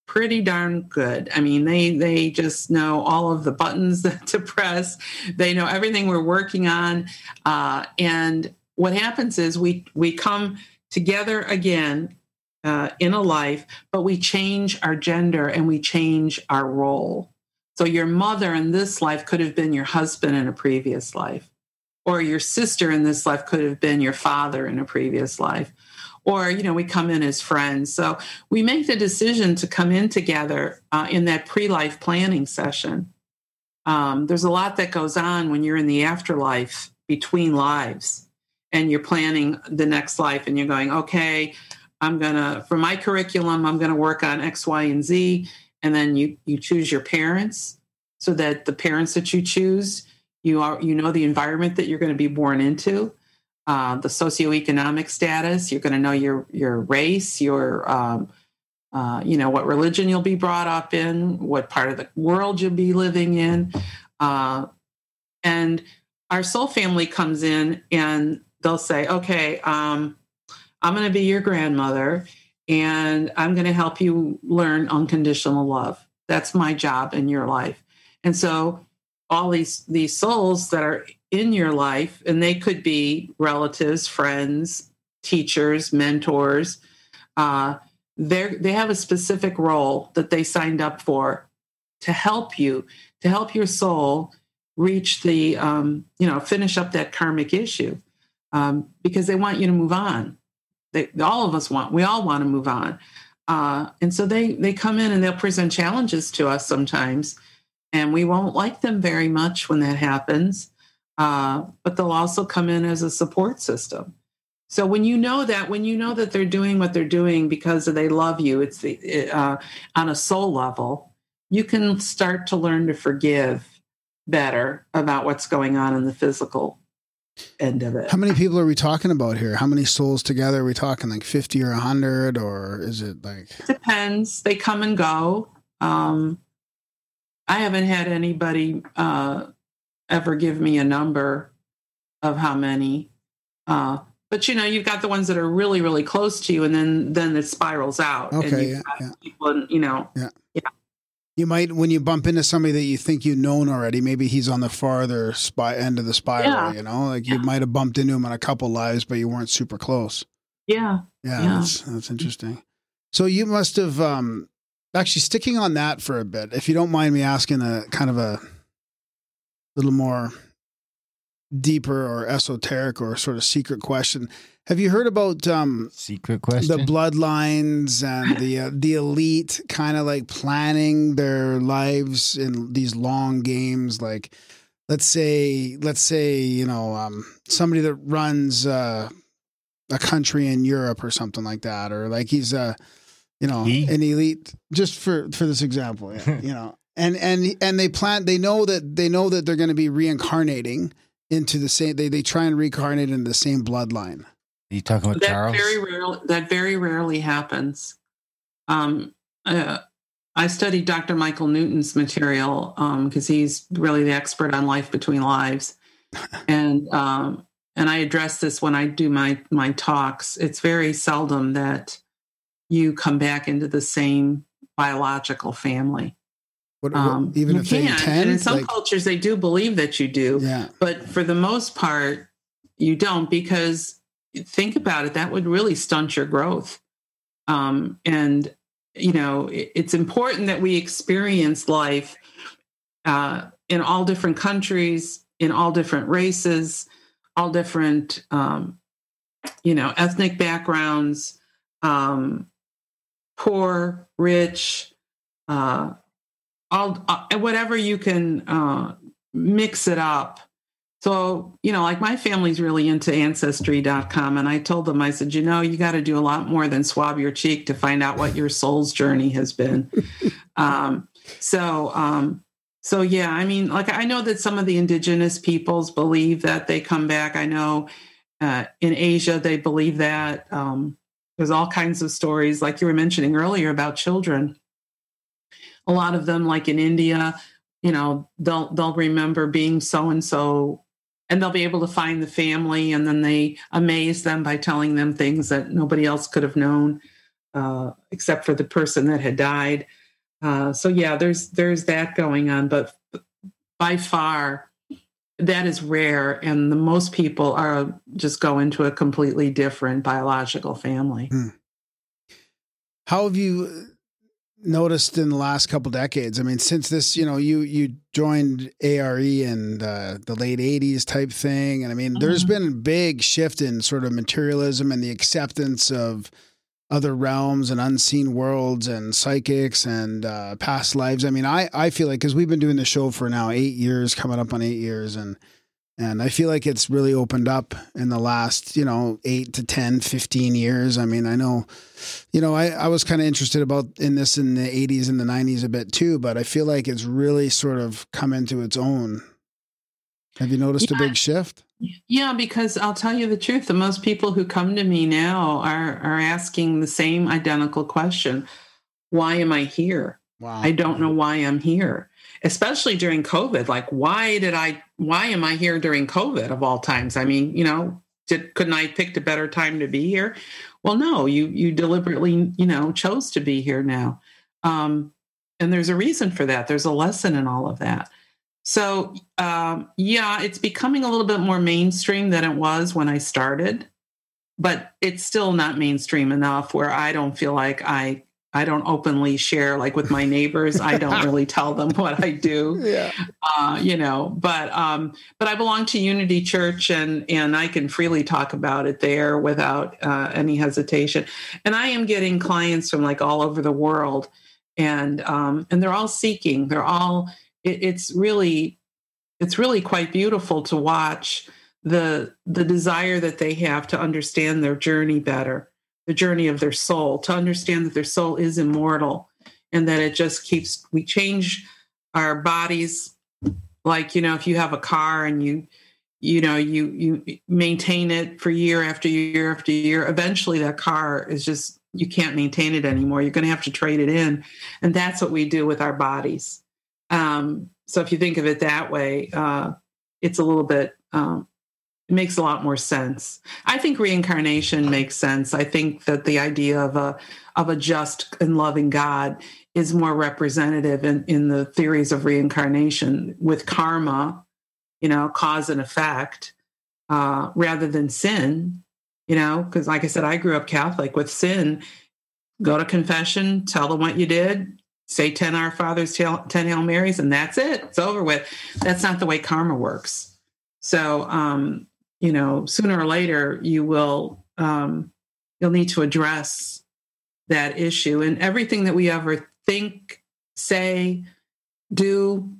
pretty darn good. I mean, they they just know all of the buttons to press. They know everything we're working on, uh, and what happens is we we come together again uh, in a life, but we change our gender and we change our role. So your mother in this life could have been your husband in a previous life, or your sister in this life could have been your father in a previous life. Or, you know, we come in as friends. So we make the decision to come in together uh, in that pre life planning session. Um, there's a lot that goes on when you're in the afterlife between lives and you're planning the next life and you're going, okay, I'm gonna for my curriculum, I'm gonna work on X, Y, and Z. And then you you choose your parents so that the parents that you choose, you are you know the environment that you're going to be born into, uh, the socioeconomic status. You're going to know your your race, your um, uh, you know what religion you'll be brought up in, what part of the world you'll be living in, uh, and our soul family comes in and they'll say, okay. Um, I'm going to be your grandmother and I'm going to help you learn unconditional love. That's my job in your life. And so all these these souls that are in your life and they could be relatives, friends, teachers, mentors, uh, they they have a specific role that they signed up for to help you, to help your soul reach the um, you know finish up that karmic issue um, because they want you to move on they all of us want we all want to move on. Uh, and so they they come in and they'll present challenges to us sometimes and we won't like them very much when that happens. Uh, but they'll also come in as a support system. So when you know that when you know that they're doing what they're doing because they love you it's the uh, on a soul level you can start to learn to forgive better about what's going on in the physical end of it How many people are we talking about here? How many souls together are we talking? Like 50 or 100? Or is it like. depends they come and go um, i haven't had anybody uh, ever give me a number of how many uh, but you know you've got the ones that are really really close to you and then then it spirals out and Okay, you've yeah, got yeah. people you know You might, when you bump into somebody that you think you've known already, maybe he's on the farther spy, end of the spiral, Yeah. you know? Like you might have bumped into him in a couple lives, but you weren't super close. yeah Yeah, Yeah. That's, that's interesting. So you must have um, actually sticking on that for a bit. If you don't mind me asking a kind of a little more deeper or esoteric or sort of secret question. Have you heard about um, Secret question. the bloodlines and the uh, the elite kind of like planning their lives in these long games like let's say let's say you know um, somebody that runs uh, a country in Europe or something like that or like he's a you know He? an elite just for for this example yeah, you know and and and they plan they know that they know that they're going to be reincarnating into the same they they try and reincarnate into the same bloodline. Are you talking about that Charles? very rarely that very rarely happens. Um, uh, i studied dr michael newton's material because he's really the expert on life between lives. And um, and i address this when i do my my talks. It's very seldom that you come back into the same biological family what, what- um, even you if they can. intend and in some like- cultures they do believe that you do yeah but for the most part you don't because think about it that would really stunt your growth um, and you know it- it's important that we experience life uh, in all different countries in all different races all different um, you know ethnic backgrounds um, poor rich uh, all uh, whatever you can uh, mix it up. So you know like my family's really into ancestry.com and i told them i said you know you got to do a lot more than swab your cheek to find out what your soul's journey has been. Um, so um, so yeah i mean like i know that some of the indigenous peoples believe that they come back. I know uh, in asia they believe that um, there's all kinds of stories like you were mentioning earlier about children a lot of them like in india you know they'll they'll remember being so and so and they'll be able to find the family and then they amaze them by telling them things that nobody else could have known uh, except for the person that had died. Uh, so yeah there's there's that going on but by far that is rare and the most people are just go into a completely different biological family. How have you noticed in the last couple decades? I mean, since this, you know, you you joined ARE in uh, the late '80s type thing, and I mean, there's Mhm. been a big shift in sort of materialism and the acceptance of other realms and unseen worlds and psychics and uh, past lives. I mean, I I feel like because we've been doing the show for now eight years, coming up on eight years, and and I feel like it's really opened up in the last, you know, eight to 10, 15 years. I mean, I know, you know, I, I was kind of interested about in this in the 80s and the 90s a bit too, but I feel like it's really sort of come into its own. Have you noticed a big shift? Yeah, because I'll tell you the truth. The most people who come to me now are are asking the same identical question: Why am I here? Wow. I don't know why I'm here. Especially during COVID. Like, why did I? Why am I here during COVID of all times? I mean, you know, did couldn't I have picked a better time to be here? Well, no. You you deliberately, you know, chose to be here now, um, and there's a reason for that. There's a lesson in all of that. So, um, yeah, it's becoming a little bit more mainstream than it was when I started, but it's still not mainstream enough where I don't feel like I I don't openly share like with my neighbors. I don't really tell them what I do. Yeah. Uh, you know, but um, but I belong to Unity Church, and and I can freely talk about it there without uh, any hesitation. And I am getting clients from like all over the world, and um, and they're all seeking. They're all. It, it's really, it's really quite beautiful to watch the the desire that they have to understand their journey better the journey of their soul, to understand that their soul is immortal and that it just keeps, we change our bodies. Like, you know, if you have a car and you, you know, you, you maintain it for year after year after year, eventually that car is just, you can't maintain it anymore. You're going to have to trade it in. And that's what we do with our bodies. Um, so if you think of it that way, uh, it's a little bit um, makes a lot more sense. I think reincarnation makes sense. I think that the idea of a of a just and loving God is more representative in, in the theories of reincarnation with karma, you know, cause and effect, uh, rather than sin, you know, because like I said, I grew up Catholic with sin. Go to confession, tell them what you did, say 10 Our Fathers, 10 Hail Marys, and that's it. It's over with. That's not the way karma works. So, um, you know, sooner or later you will um, you'll need to address that issue. And everything that we ever think, say, do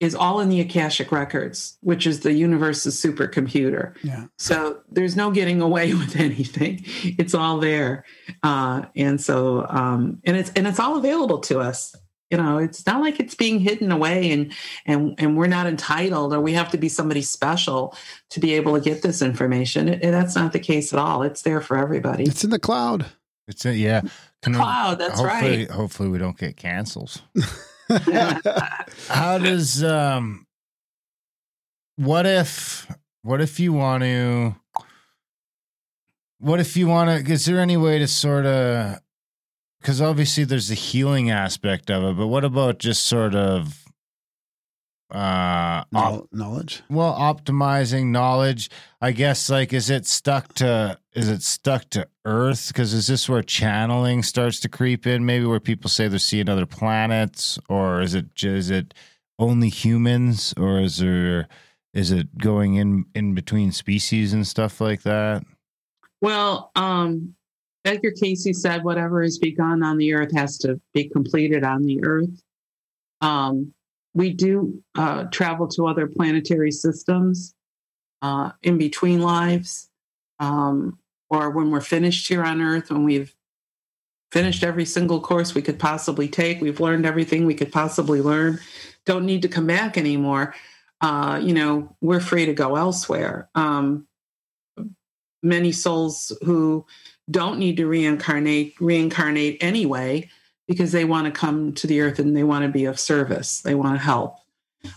is all in the Akashic records, which is the universe's supercomputer. Yeah. So there's no getting away with anything. It's all there. Uh, and so um, and it's and it's all available to us you know it's not like it's being hidden away and and and we're not entitled or we have to be somebody special to be able to get this information it, that's not the case at all it's there for everybody It's in the cloud. It's a, yeah. Can we- cloud that's hopefully, right Hopefully, we don't get cancels. How does um? What if? What if you want to? What if you want to? Is there any way to sort of? Because obviously there's the healing aspect of it, but what about just sort of? Uh, op- knowledge. well, optimizing knowledge. I guess like is it stuck to is it stuck to Earth? Because is this where channeling starts to creep in? Maybe where people say they're seeing other planets, or is it ju- is it only humans, or is there is it going in in between species and stuff like that? well um Edgar Cayce said whatever is begun on the earth has to be completed on the earth um we do uh, travel to other planetary systems uh, in between lives, um, or when we're finished here on Earth, when we've finished every single course we could possibly take, we've learned everything we could possibly learn, don't need to come back anymore. Uh, you know, we're free to go elsewhere. Um, many souls who don't need to reincarnate reincarnate anyway because they want to come to the earth and they want to be of service. They want to help.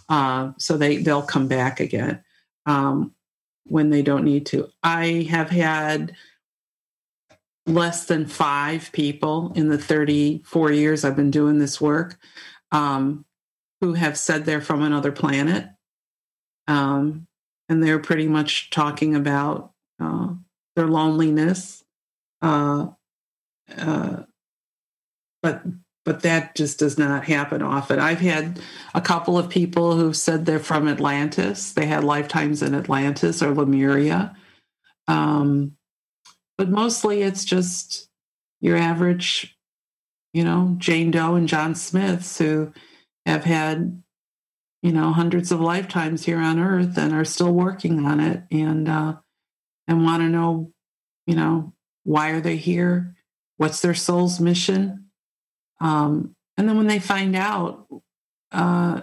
Uh, so they they'll come back again um, when they don't need to. I have had less than five people in the 34 years I've been doing this work um, who have said they're from another planet. Um, and they're pretty much talking about uh, their loneliness. Uh, uh, but but that just does not happen often. I've had a couple of people who said they're from Atlantis. They had lifetimes in Atlantis or Lemuria. Um, but mostly it's just your average, you know, Jane Doe and John Smiths who have had, you know, hundreds of lifetimes here on Earth and are still working on it and uh, and want to know, you know, why are they here? What's their soul's mission? Um, and then when they find out, uh,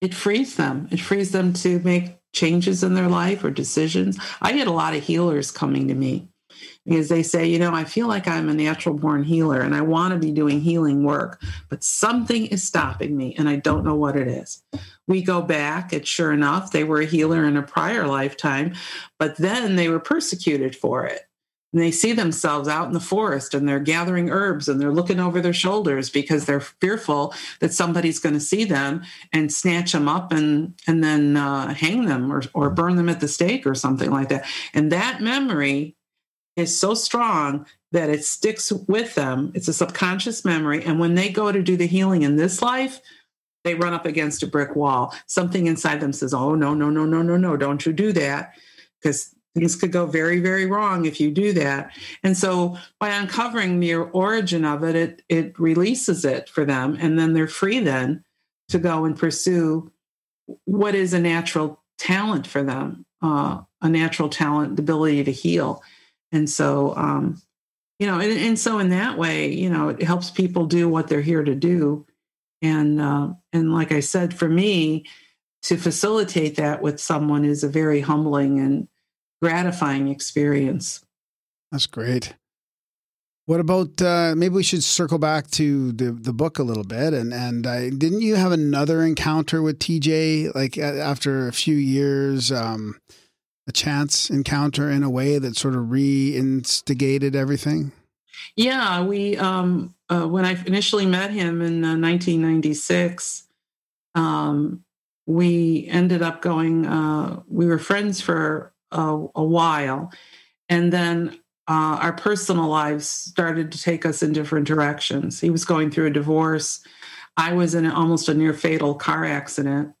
it frees them. It frees them to make changes in their life or decisions. I get a lot of healers coming to me because they say, you know, I feel like I'm a natural born healer and I want to be doing healing work, but something is stopping me and I don't know what it is. We go back, and sure enough, they were a healer in a prior lifetime, but then they were persecuted for it and they see themselves out in the forest and they're gathering herbs and they're looking over their shoulders because they're fearful that somebody's going to see them and snatch them up and and then uh, hang them or, or burn them at the stake or something like that and that memory is so strong that it sticks with them. It's a subconscious memory. And when they go to do the healing in this life, they run up against a brick wall. Something inside them says, Oh, no, no, no, no, no, no, don't you do that. Because things could go very, very wrong if you do that. And so by uncovering the origin of it, it, it releases it for them. And then they're free then to go and pursue what is a natural talent for them, uh, a natural talent, the ability to heal. And so, um, you know, and, and, so in that way, you know, it helps people do what they're here to do. And uh, and like I said, for me, to facilitate that with someone is a very humbling and gratifying experience. That's great. What about uh, maybe we should circle back to the the book a little bit and and uh, didn't you have another encounter with TJ like after a few years um, a chance encounter in a way that sort of reinstigated everything? Yeah, we um, uh, when I initially met him in 1996, uh, um, we ended up going. Uh, we were friends for a, a while, and then uh, our personal lives started to take us in different directions. He was going through a divorce. I was in almost a near fatal car accident,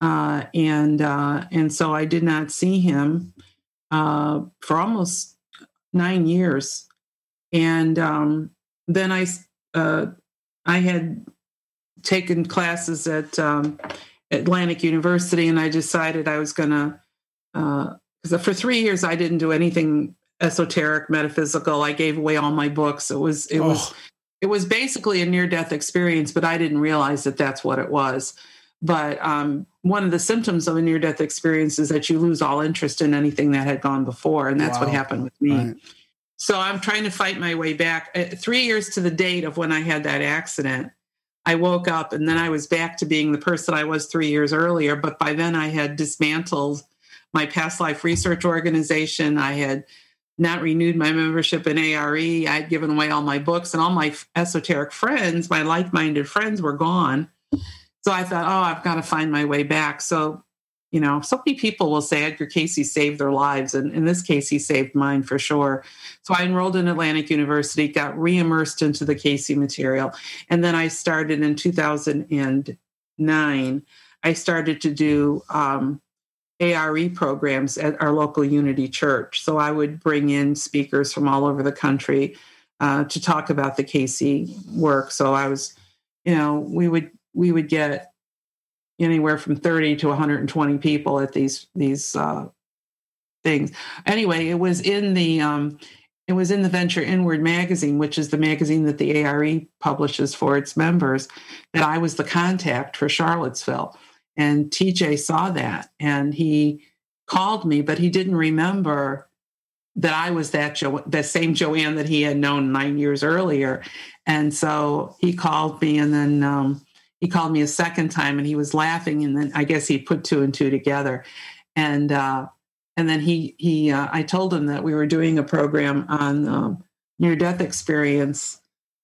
uh, and uh, and so I did not see him uh, for almost nine years, and um, then I uh, I had taken classes at um, Atlantic University, and I decided I was going to because for three years I didn't do anything esoteric, metaphysical. I gave away all my books. It was it oh. was it was basically a near death experience, but I didn't realize that that's what it was. But um, one of the symptoms of a near death experience is that you lose all interest in anything that had gone before. And that's wow. what happened with me. Right. So I'm trying to fight my way back. Uh, three years to the date of when I had that accident, I woke up and then I was back to being the person I was three years earlier. But by then I had dismantled my past life research organization. I had not renewed my membership in ARE. I had given away all my books and all my esoteric friends, my like minded friends were gone. So I thought, oh, I've got to find my way back. So, you know, so many people will say Edgar Cayce saved their lives. And in this case, he saved mine for sure. So I enrolled in Atlantic University, got re-immersed into the Cayce material. And then I started in 2009, I started to do um, ARE programs at our local Unity Church. So I would bring in speakers from all over the country uh, to talk about the Cayce work. So I was, you know, we would we would get anywhere from 30 to 120 people at these these uh, things. Anyway, it was in the um, it was in the Venture Inward magazine, which is the magazine that the ARE publishes for its members, that I was the contact for Charlottesville. And TJ saw that and he called me, but he didn't remember that I was that jo- the same Joanne that he had known nine years earlier. And so he called me and then um, he called me a second time and he was laughing and then i guess he put two and two together. And uh, and then he he uh, i told him that we were doing a program on um, near death experience.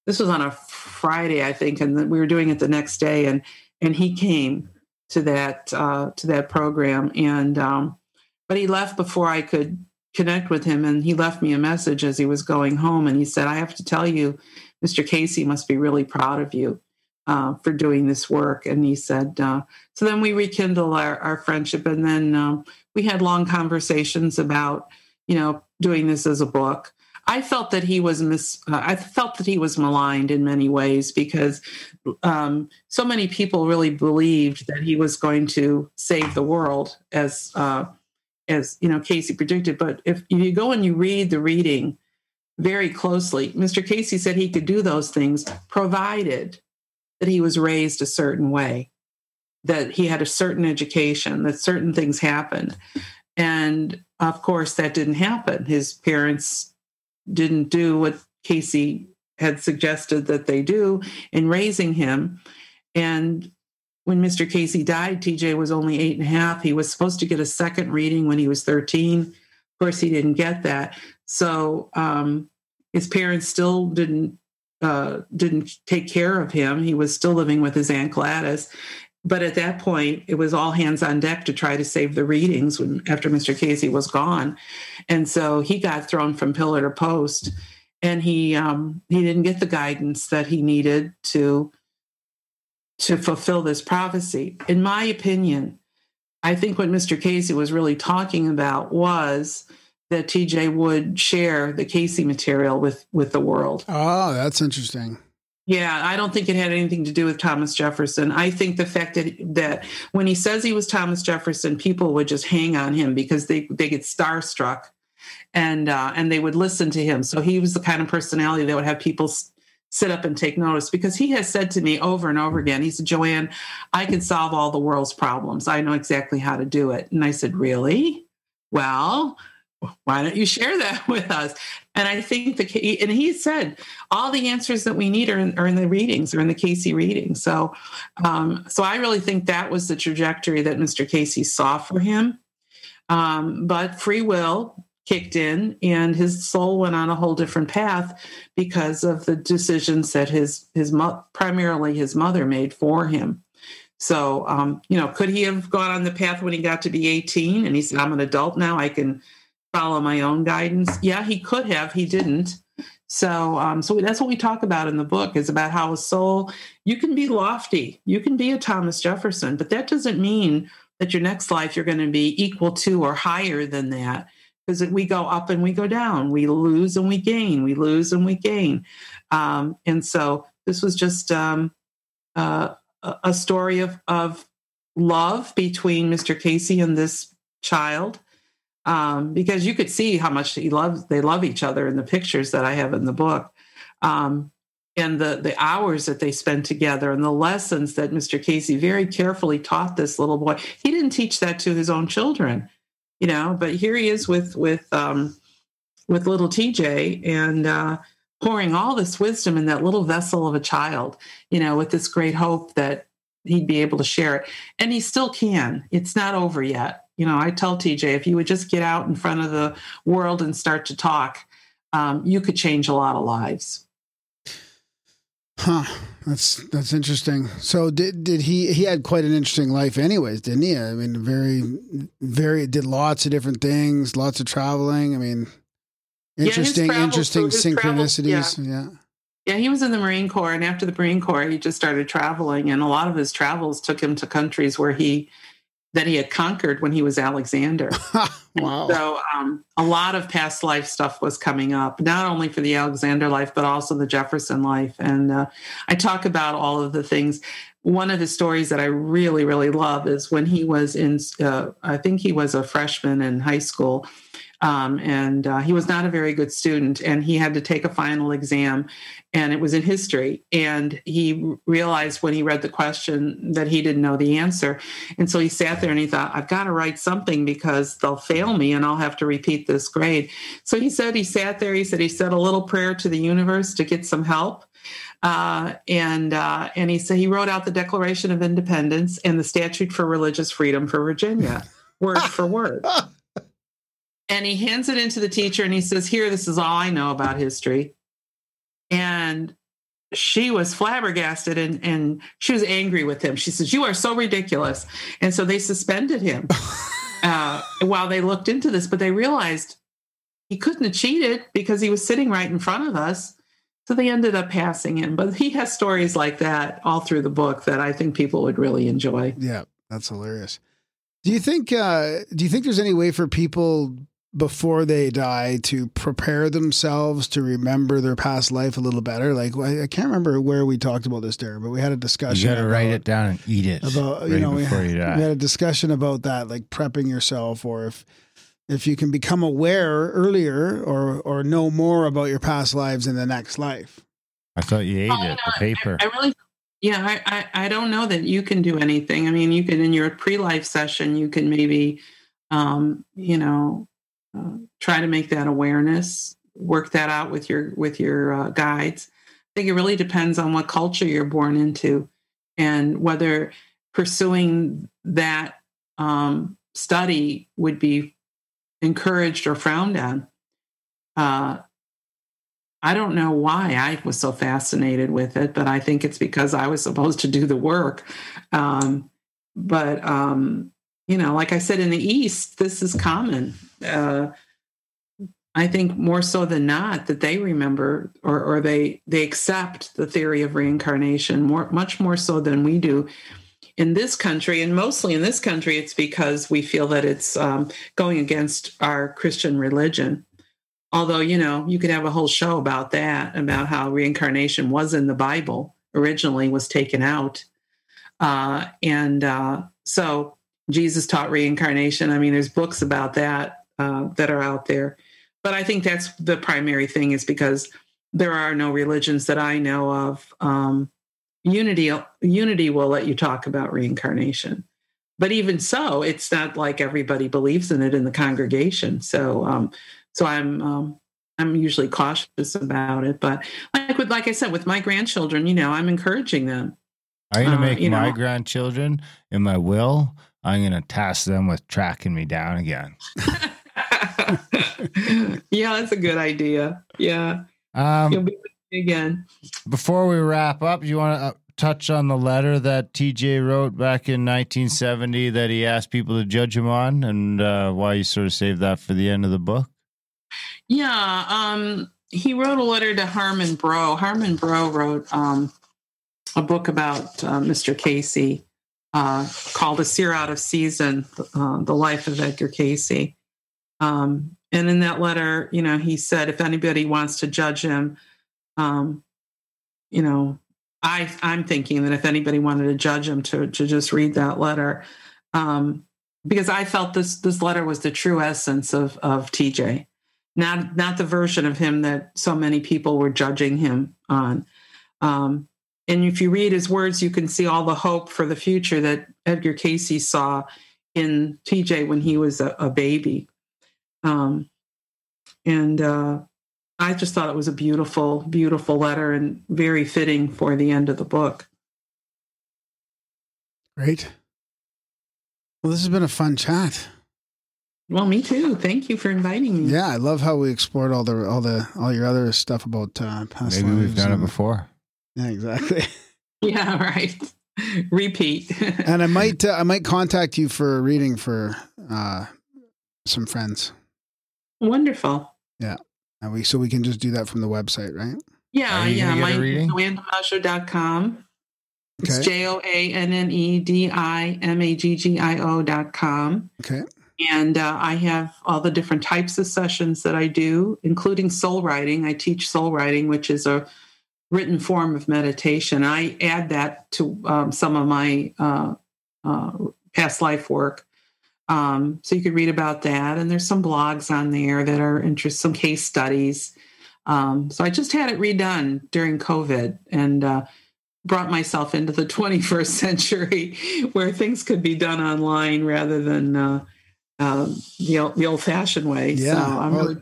This was on a friday i think and we were doing it the next day and and he came to that uh, to that program and um, but he left before i could connect with him and he left me a message as he was going home and he said i have to tell you mr Cayce must be really proud of you uh, for doing this work. And he said, uh, so then we rekindled our, our friendship. And then um, we had long conversations about, you know, doing this as a book. I felt that he was mis- uh, I felt that he was maligned in many ways because um, so many people really believed that he was going to save the world, as uh, as you know Cayce predicted. But if you go and you read the reading very closely, Mr. Cayce said he could do those things provided that he was raised a certain way, that he had a certain education, that certain things happened. And of course, that didn't happen. His parents didn't do what Cayce had suggested that they do in raising him. And when Mr. Cayce died, TJ was only eight and a half. He was supposed to get a second reading when he was 13. Of course, he didn't get that. So um, his parents still didn't uh, didn't take care of him. He was still living with his aunt Gladys, but at that point, it was all hands on deck to try to save the readings when after Mr. Cayce was gone, and so he got thrown from pillar to post, and he um, he didn't get the guidance that he needed to to fulfill this prophecy. In my opinion, I think what Mr. Cayce was really talking about was that TJ would share the Cayce material with with the world. Oh, that's interesting. Yeah, I don't think it had anything to do with Thomas Jefferson. I think the fact that that when he says he was Thomas Jefferson, people would just hang on him because they they get starstruck, and uh, and they would listen to him. So he was the kind of personality that would have people sit up and take notice because he has said to me over and over again. He said, "Joanne, I can solve all the world's problems. I know exactly how to do it." And I said, "Really? Well." Why don't you share that with us? And I think the and he said all the answers that we need are in, are in the readings, or in the Cayce reading. So, um, so I really think that was the trajectory that Mr. Cayce saw for him. Um, but free will kicked in, and his soul went on a whole different path because of the decisions that his his mo- primarily his mother made for him. So, um, you know, could he have gone on the path when he got to be 18 and he said, I'm an adult now, I can follow my own guidance? Yeah, he could have, he didn't. So, um, so that's what we talk about in the book is about how a soul, you can be lofty, you can be a Thomas Jefferson, but that doesn't mean that your next life you're going to be equal to or higher than that because we go up and we go down, we lose and we gain, we lose and we gain. Um, and so this was just um, uh, a story of, of love between Mr. Cayce and this child. Um, because you could see how much he loves they love each other in the pictures that I have in the book. Um, and the the hours that they spent together and the lessons that Mr. Cayce very carefully taught this little boy. He didn't teach that to his own children, you know, but here he is with with um, with little TJ and uh, pouring all this wisdom in that little vessel of a child, you know, with this great hope that he'd be able to share it. And he still can. It's not over yet. You know, I tell TJ if you would just get out in front of the world and start to talk, um, you could change a lot of lives. Huh. That's that's interesting. So did did he he had quite an interesting life anyways, didn't he? I mean very very did lots of different things, lots of traveling. I mean interesting travels- interesting so his travels- synchronicities. yeah. Yeah, he was in the Marine Corps, and after the Marine Corps, he just started traveling, and a lot of his travels took him to countries where he that he had conquered when he was Alexander. wow. So um, a lot of past life stuff was coming up, not only for the Alexander life, but also the Jefferson life. And uh, I talk about all of the things. One of the stories that I really, really love is when he was in, uh, I think he was a freshman in high school. Um, and uh, he was not a very good student, and he had to take a final exam, and it was in history. And he realized when he read the question that he didn't know the answer, and so he sat there and he thought, "I've got to write something because they'll fail me, and I'll have to repeat this grade." So he said he sat there. He said he said a little prayer to the universe to get some help. Uh, and uh, and he said he wrote out the Declaration of Independence and the Statute for Religious Freedom for Virginia, word for word and he hands it into the teacher and he says here this is all i know about history. And she was flabbergasted and, and she was angry with him. She says you are so ridiculous. And so they suspended him uh, while they looked into this but they realized he couldn't have cheated because he was sitting right in front of us. So they ended up passing him. But he has stories like that all through the book that i think people would really enjoy. Yeah, that's hilarious. Do you think uh do you think there's any way for people before they die to prepare themselves to remember their past life a little better? Like I I can't remember where we talked about this there, but we had a discussion. You discussion got to write it down and eat it about right you know we, before you we had a discussion about that like prepping yourself or if if you can become aware earlier or or know more about your past lives in the next life I thought you ate Oh, it, no, the paper. I really, yeah, I, I, I don't know that you can do anything. I mean, you can in your pre-life session, you can maybe, um, you know, try to make that awareness, work that out with your with your uh, guides. I think it really depends on what culture you're born into, and whether pursuing that um, study would be encouraged or frowned on. Uh, I don't know why I was so fascinated with it, but I think it's because I was supposed to do the work. Um, but um, you know, like I said, in the East, this is common. Uh, I think more so than not that they remember or, or they they accept the theory of reincarnation more much more so than we do in this country, and mostly in this country, it's because we feel that it's um, going against our Christian religion. Although, you know, you could have a whole show about that, about how reincarnation was in the Bible originally, was taken out. Uh, and uh, so Jesus taught reincarnation. I mean, there's books about that uh, that are out there. But I think that's the primary thing is because there are no religions that I know of um, unity unity will let you talk about reincarnation but even so it's not like everybody believes in it in the congregation so um so i'm um i'm usually cautious about it but like with like i said with my grandchildren you know i'm encouraging them I'm gonna Uh, make you my know- grandchildren in my will. I'm gonna task them with tracking me down again. yeah that's a good idea yeah Um, you'll be again Before we wrap up, you want to uh, touch on the letter that TJ wrote back in 1970 that he asked people to judge him on, and uh, why you sort of saved that for the end of the book. Yeah, um, he wrote a letter to Harmon Bro. Harmon Bro wrote um, a book about uh, Mr. Cayce uh, called A Seer Out of Season uh, The Life of Edgar Cayce. Um, and in that letter, you know, he said if anybody wants to judge him, um, you know, I, I'm thinking that if anybody wanted to judge him, to, to just read that letter. Um, because I felt this this letter was the true essence of of TJ not not the version of him that so many people were judging him on. Um, and if you read his words, you can see all the hope for the future that Edgar Cayce saw in TJ when he was a, a baby. Um, and uh, I just thought it was a beautiful, beautiful letter and very fitting for the end of the book. Great. Well, this has been a fun chat. Well, me too. Thank you for inviting me. Yeah, I love how we explored all the all the all your other stuff about uh, past Maybe we've lives done it before. Yeah, exactly. Yeah, right. Repeat. and I might uh, I might contact you for a reading for uh, some friends. Wonderful. Yeah. And we so we can just do that from the website, right? Yeah, yeah. gonna get a My reading? joannedimaggio.com. It's Okay. J O A N N E D I M A G G I O dot com. Okay. And uh, I have all the different types of sessions that I do, including soul writing. I teach soul writing, which is a written form of meditation. I add that to um, some of my uh, uh, past life work. Um, so you could read about that. And there's some blogs on there that are interest, some case studies. Um, so I just had it redone during COVID and uh, brought myself into the 21st century where things could be done online rather than uh, uh, the, old- the old fashioned way. Yeah. So I'm Well, really,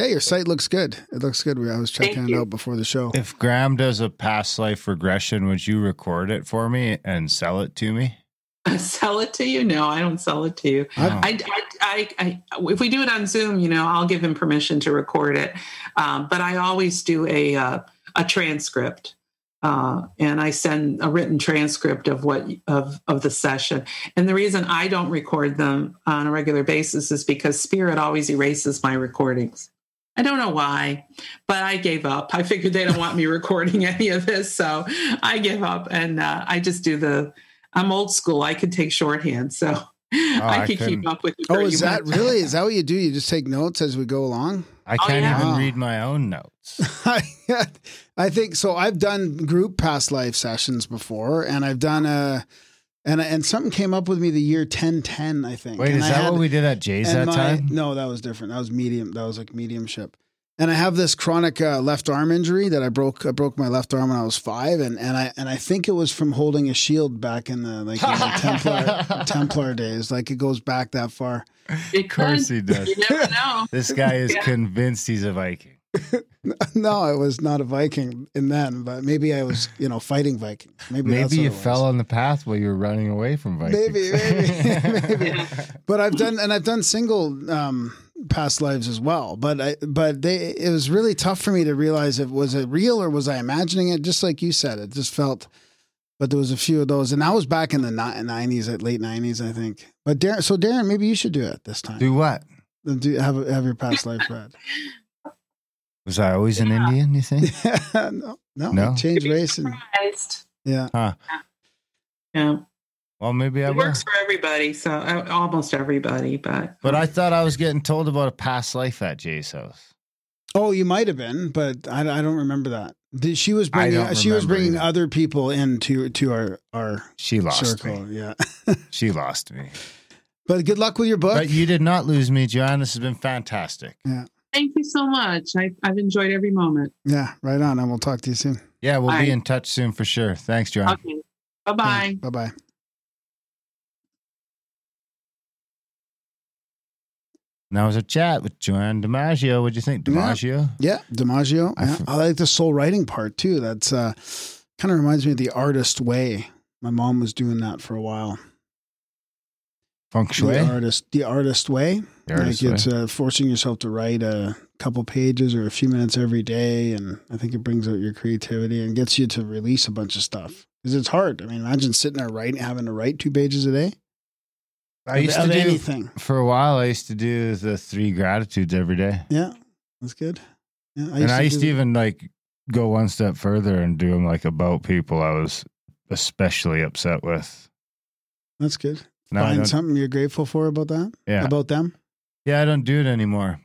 Yeah, your site looks good. It looks good. I was checking Thank it you. out before the show. If Graham does a past life regression, would you record it for me and sell it to me? sell it to you. No, I don't sell it to you. Oh. I, I, I, I, if we do it on Zoom, you know, I'll give him permission to record it. Um, but I always do a uh, a transcript, uh, and I send a written transcript of what of of the session. And the reason I don't record them on a regular basis is because Spirit always erases my recordings. I don't know why, but I gave up. I figured they don't want me recording any of this, so I give up and uh, I just do the. I'm old school. I can take shorthand, so I I can keep up with. the Oh, is that argument. really? Is that what you do? You just take notes as we go along? I Oh, can't yeah. even Wow. read my own notes. I think so. I've done group past life sessions before, and I've done a, and and something came up with me the year ten ten. I think. Wait, And is I that had- what we did at Jay's that my- time? No, that was different. That was medium. That was like mediumship. And I have this chronic uh, left arm injury that I broke. I broke my left arm when I was five, and, and I and I think it was from holding a shield back in the like in the Templar Templar days. Like it goes back that far. It Of course he does. You never know. This guy is Yeah. convinced he's a Viking. no, I was not a Viking in then, but maybe I was, you know, fighting Vikings. Maybe Maybe you fell on the path while you were running away from Vikings. Maybe, maybe, maybe. Yeah. But I've done, and I've done single um, past lives as well. But I, but they, it was really tough for me to realize if was it real or was I imagining it. Just like you said, it just felt But there was a few of those, and that was back in the nineties, at late nineties, I think. But Darren, so Darren, maybe you should do it this time. Do what? Do have have your past life read. Was I always an Indian? You think? no, no, No? change race and yeah. Huh. Yeah. Well, maybe I It will. works for everybody, so uh, almost everybody, but But I thought I was getting told about a past life at Jay's house. Oh, you might have been, but I, I don't remember that. The- She was I bringing don't she was bringing either. other people into to our our She lost circle. me. Yeah, She lost me. but good luck with your book. But you did not lose me, John. This has been fantastic. Thank you so much. I, I've enjoyed every moment. yeah, right on. And we'll talk to you soon. Yeah, we'll Bye. be in touch soon for sure. Thanks, John. Okay. Bye bye. Bye bye. And that was a chat with Joanne DiMaggio. What'd you think, DiMaggio? Yeah, DiMaggio. I Yeah. f- I like the soul writing part too. That's uh, kind of reminds me of the artist way. My mom was doing that for a while. Feng The artist, the artist way. The artist like it's way. uh, forcing yourself to write a couple pages or a few minutes every day, and I think it brings out your creativity and gets you to release a bunch of stuff because it's hard. I mean, imagine sitting there writing, having to write two pages a day. I used of to do, anything. for a while, I used to do the three gratitudes every day. Yeah, that's good. Yeah, and I used do to even like go one step further and do them like about people I was especially upset with. That's good. Now Find something you're grateful for about that. Yeah. About them. Yeah, I don't do it anymore.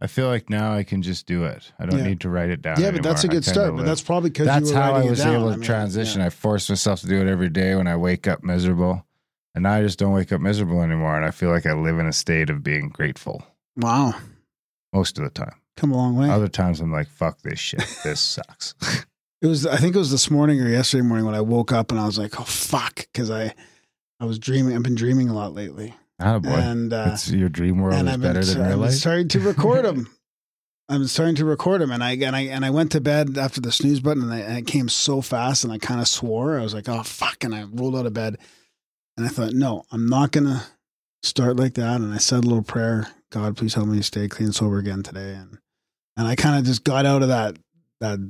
I feel like now I can just do it. I don't Yeah. need to write it down. yeah, but that's a anymore. I good kinda start. But live. that's probably because that's you were how I writing it was down. able to I mean, transition. I forced myself to do it every day when I wake up miserable, and now I just don't wake up miserable anymore. And I feel like I live in a state of being grateful Wow, most of the time. come a long way. Other times I'm like, "Fuck this shit. This sucks." It was I think it was this morning or yesterday morning when I woke up and I was like, oh fuck, because I I was dreaming. I've been dreaming a lot lately, oh boy, and uh, it's your dream world and is been, better than real life. starting to record them. I'm starting to record them, and I and I and I went to bed after the snooze button, and, I, and it came so fast, and I kind of swore. I was like, "Oh fuck!" And I rolled out of bed, and I thought, "No, I'm not gonna start like that." And I said a little prayer, "God, please help me stay clean and sober again today." And and I kind of just got out of that that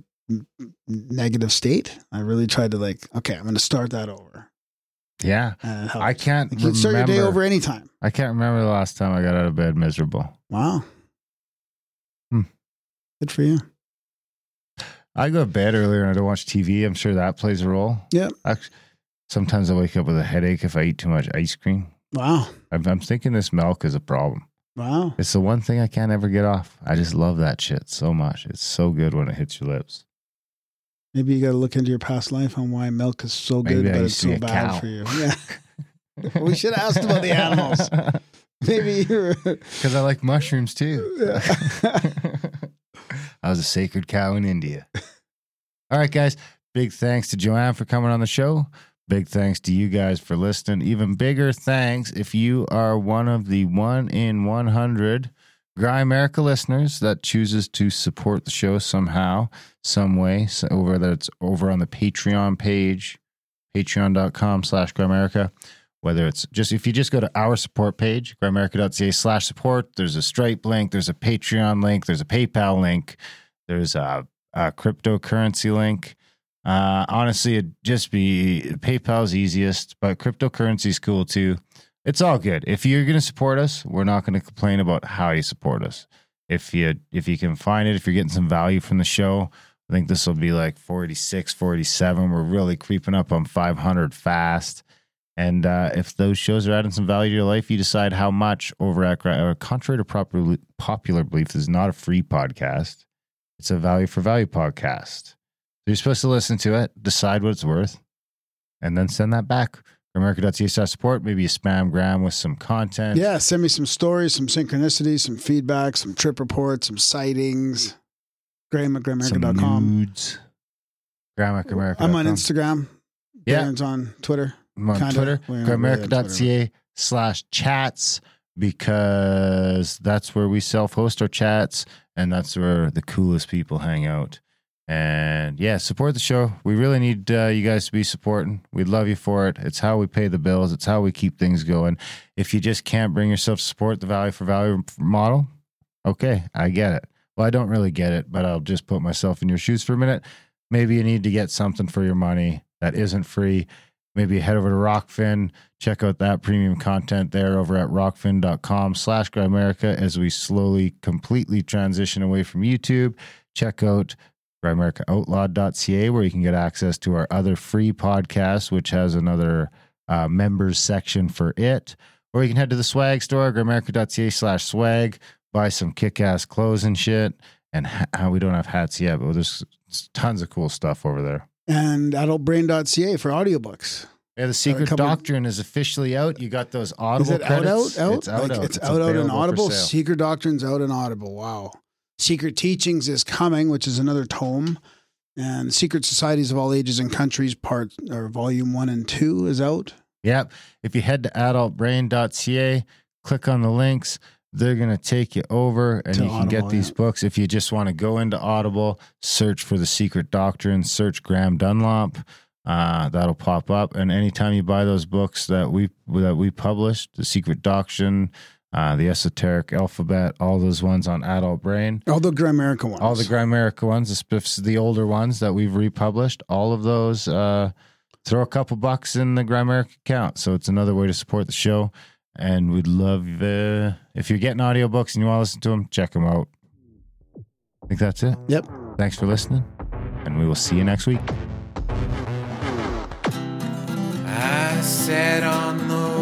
negative state. I really tried to like, okay, I'm gonna start that over. Yeah, helped. I can't You can start your day over anytime. I can't remember the last time I got out of bed miserable. Wow. Hmm. Good for you. I go to bed earlier and I don't watch TV. I'm sure that plays a role. Yeah. Sometimes I wake up with a headache if I eat too much ice cream. Wow. I'm, I'm thinking this milk is a problem. Wow. It's the one thing I can't ever get off. I just love that shit so much. It's so good when it hits your lips. Maybe you got to look into your past life on why milk is so Maybe good, I but it's so bad cow. for you. Yeah. we should have asked about the animals. Maybe you're. Because I like mushrooms too. I was a sacred cow in India. All right, guys. Big thanks to Joanne for coming on the show. Big thanks to you guys for listening. Even bigger thanks if you are one of the one in 100 Grimerica listeners that chooses to support the show somehow, some way, so whether it's over on the Patreon page, patreon.com slash Grimerica, whether it's just if you just go to our support page, grimerica.ca slash support, there's a Stripe link, there's a Patreon link, there's a PayPal link, there's a, a cryptocurrency link. Uh, honestly, it'd just be PayPal's easiest, but cryptocurrency is cool too. It's all good. If you're going to support us, we're not going to complain about how you support us. If you if you can find it, if you're getting some value from the show, I think this will be like 46, 47. We're really creeping up on 500 fast. And uh, if those shows are adding some value to your life, you decide how much over at contrary to proper, popular belief, this is not a free podcast. It's a value for value podcast. So you're supposed to listen to it, decide what it's worth, and then send that back. America.ca support. Maybe a spam Graham with some content. Yeah, send me some stories, some synchronicities, some feedback, some trip reports, some sightings. Graham at Grimerica.com. nudes. Graham at Grimerica.com. I'm on Instagram. Yeah. Darren's on Twitter. I'm on Kinda. Twitter, really slash chats, because that's where we self host our chats and that's where the coolest people hang out. And yeah, support the show. We really need uh, you guys to be supporting. We'd love you for it. It's how we pay the bills, it's how we keep things going. If you just can't bring yourself to support the value for value model, okay, I get it. Well, I don't really get it, but I'll just put myself in your shoes for a minute. Maybe you need to get something for your money that isn't free. Maybe head over to Rokfin, check out that premium content there over at rokfin.com slash Grimerica as we slowly, completely transition away from YouTube. Check out grimericaoutlawed.ca where you can get access to our other free podcast, which has another uh, members section for it. Or you can head to the swag store, grimerica.ca slash swag, buy some kick-ass clothes and shit. And ha- we don't have hats yet, but there's tons of cool stuff over there. And adultbrain.ca for audiobooks. Yeah, the Secret Doctrine is officially out. You got those Audible Is it out, credits. out, out? It's out, Like, out. It's, out, out, available for Audible. Secret Doctrine's out and Audible. Wow. Secret Teachings is coming, which is another tome. And Secret Societies of All Ages and Countries, part or volume one and two, is out. Yep. If you head to adultbrain.ca, click on the links, they're going to take you over and To you can get these yeah. books. If you just want to go into Audible, search for The Secret Doctrine, search Graham Dunlop. Uh, that'll pop up. And anytime you buy those books that we that we published, The Secret Doctrine, uh, The Esoteric Alphabet, all those ones on Adult Brain, All the Grimerica ones. all the Grimerica ones, the, spiffs- the older ones that we've republished, all of those, uh, throw a couple bucks in the Grimerica account. So it's another way to support the show. And we'd love uh, if you're getting audiobooks and you want to listen to them, check them out. I think that's it. Yep. Thanks for listening, and we will see you next week. I sat on the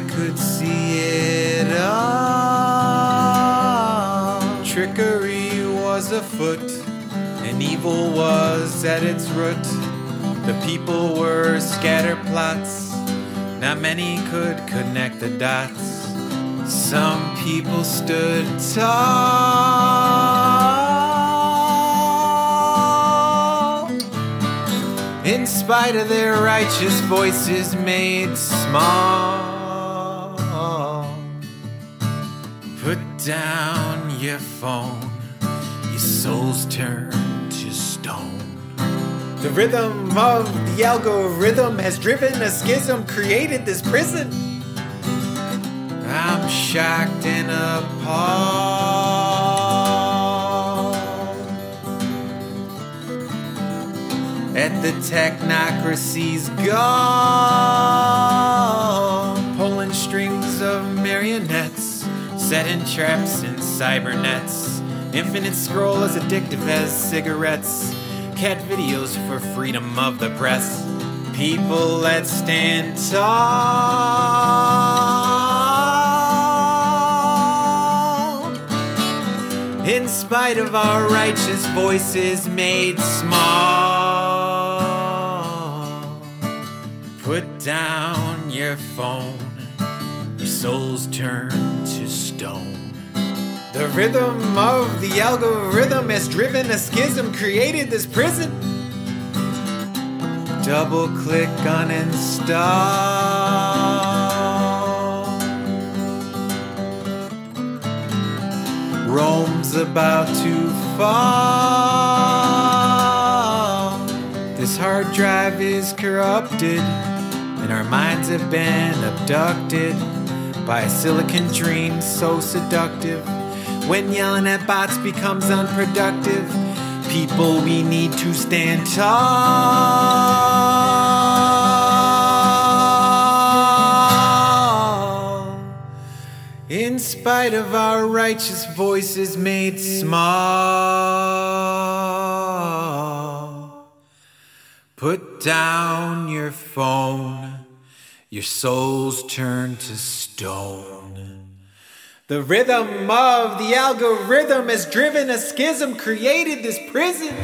I could see it all. Trickery was afoot, and evil was at its root. The people were scatter plots, not many could connect the dots. Some people stood tall. In spite of their righteous voices made small. Put down your phone, your soul's turned to stone. The rhythm of the algorithm has driven a schism, created this prison. I'm shocked and appalled at the technocracy's gone, pulling strings of marionettes, setting traps in cyber nets. Infinite scroll as addictive as cigarettes. Cat videos for freedom of the press. People that stand tall. In spite of our righteous voices made small. Put down your phone, soul's turn to stone. The rhythm of the algorithm has driven a schism, created this prison. Double click uninstall. Rome's about to fall. This hard drive is corrupted, and our minds have been abducted by a silicon dream so seductive. When yelling at bots becomes unproductive, people we need to stand tall. In spite of our righteous voices made small. Put down your phone, your soul's turned to stone. The rhythm of the algorithm has driven a schism, created this prison.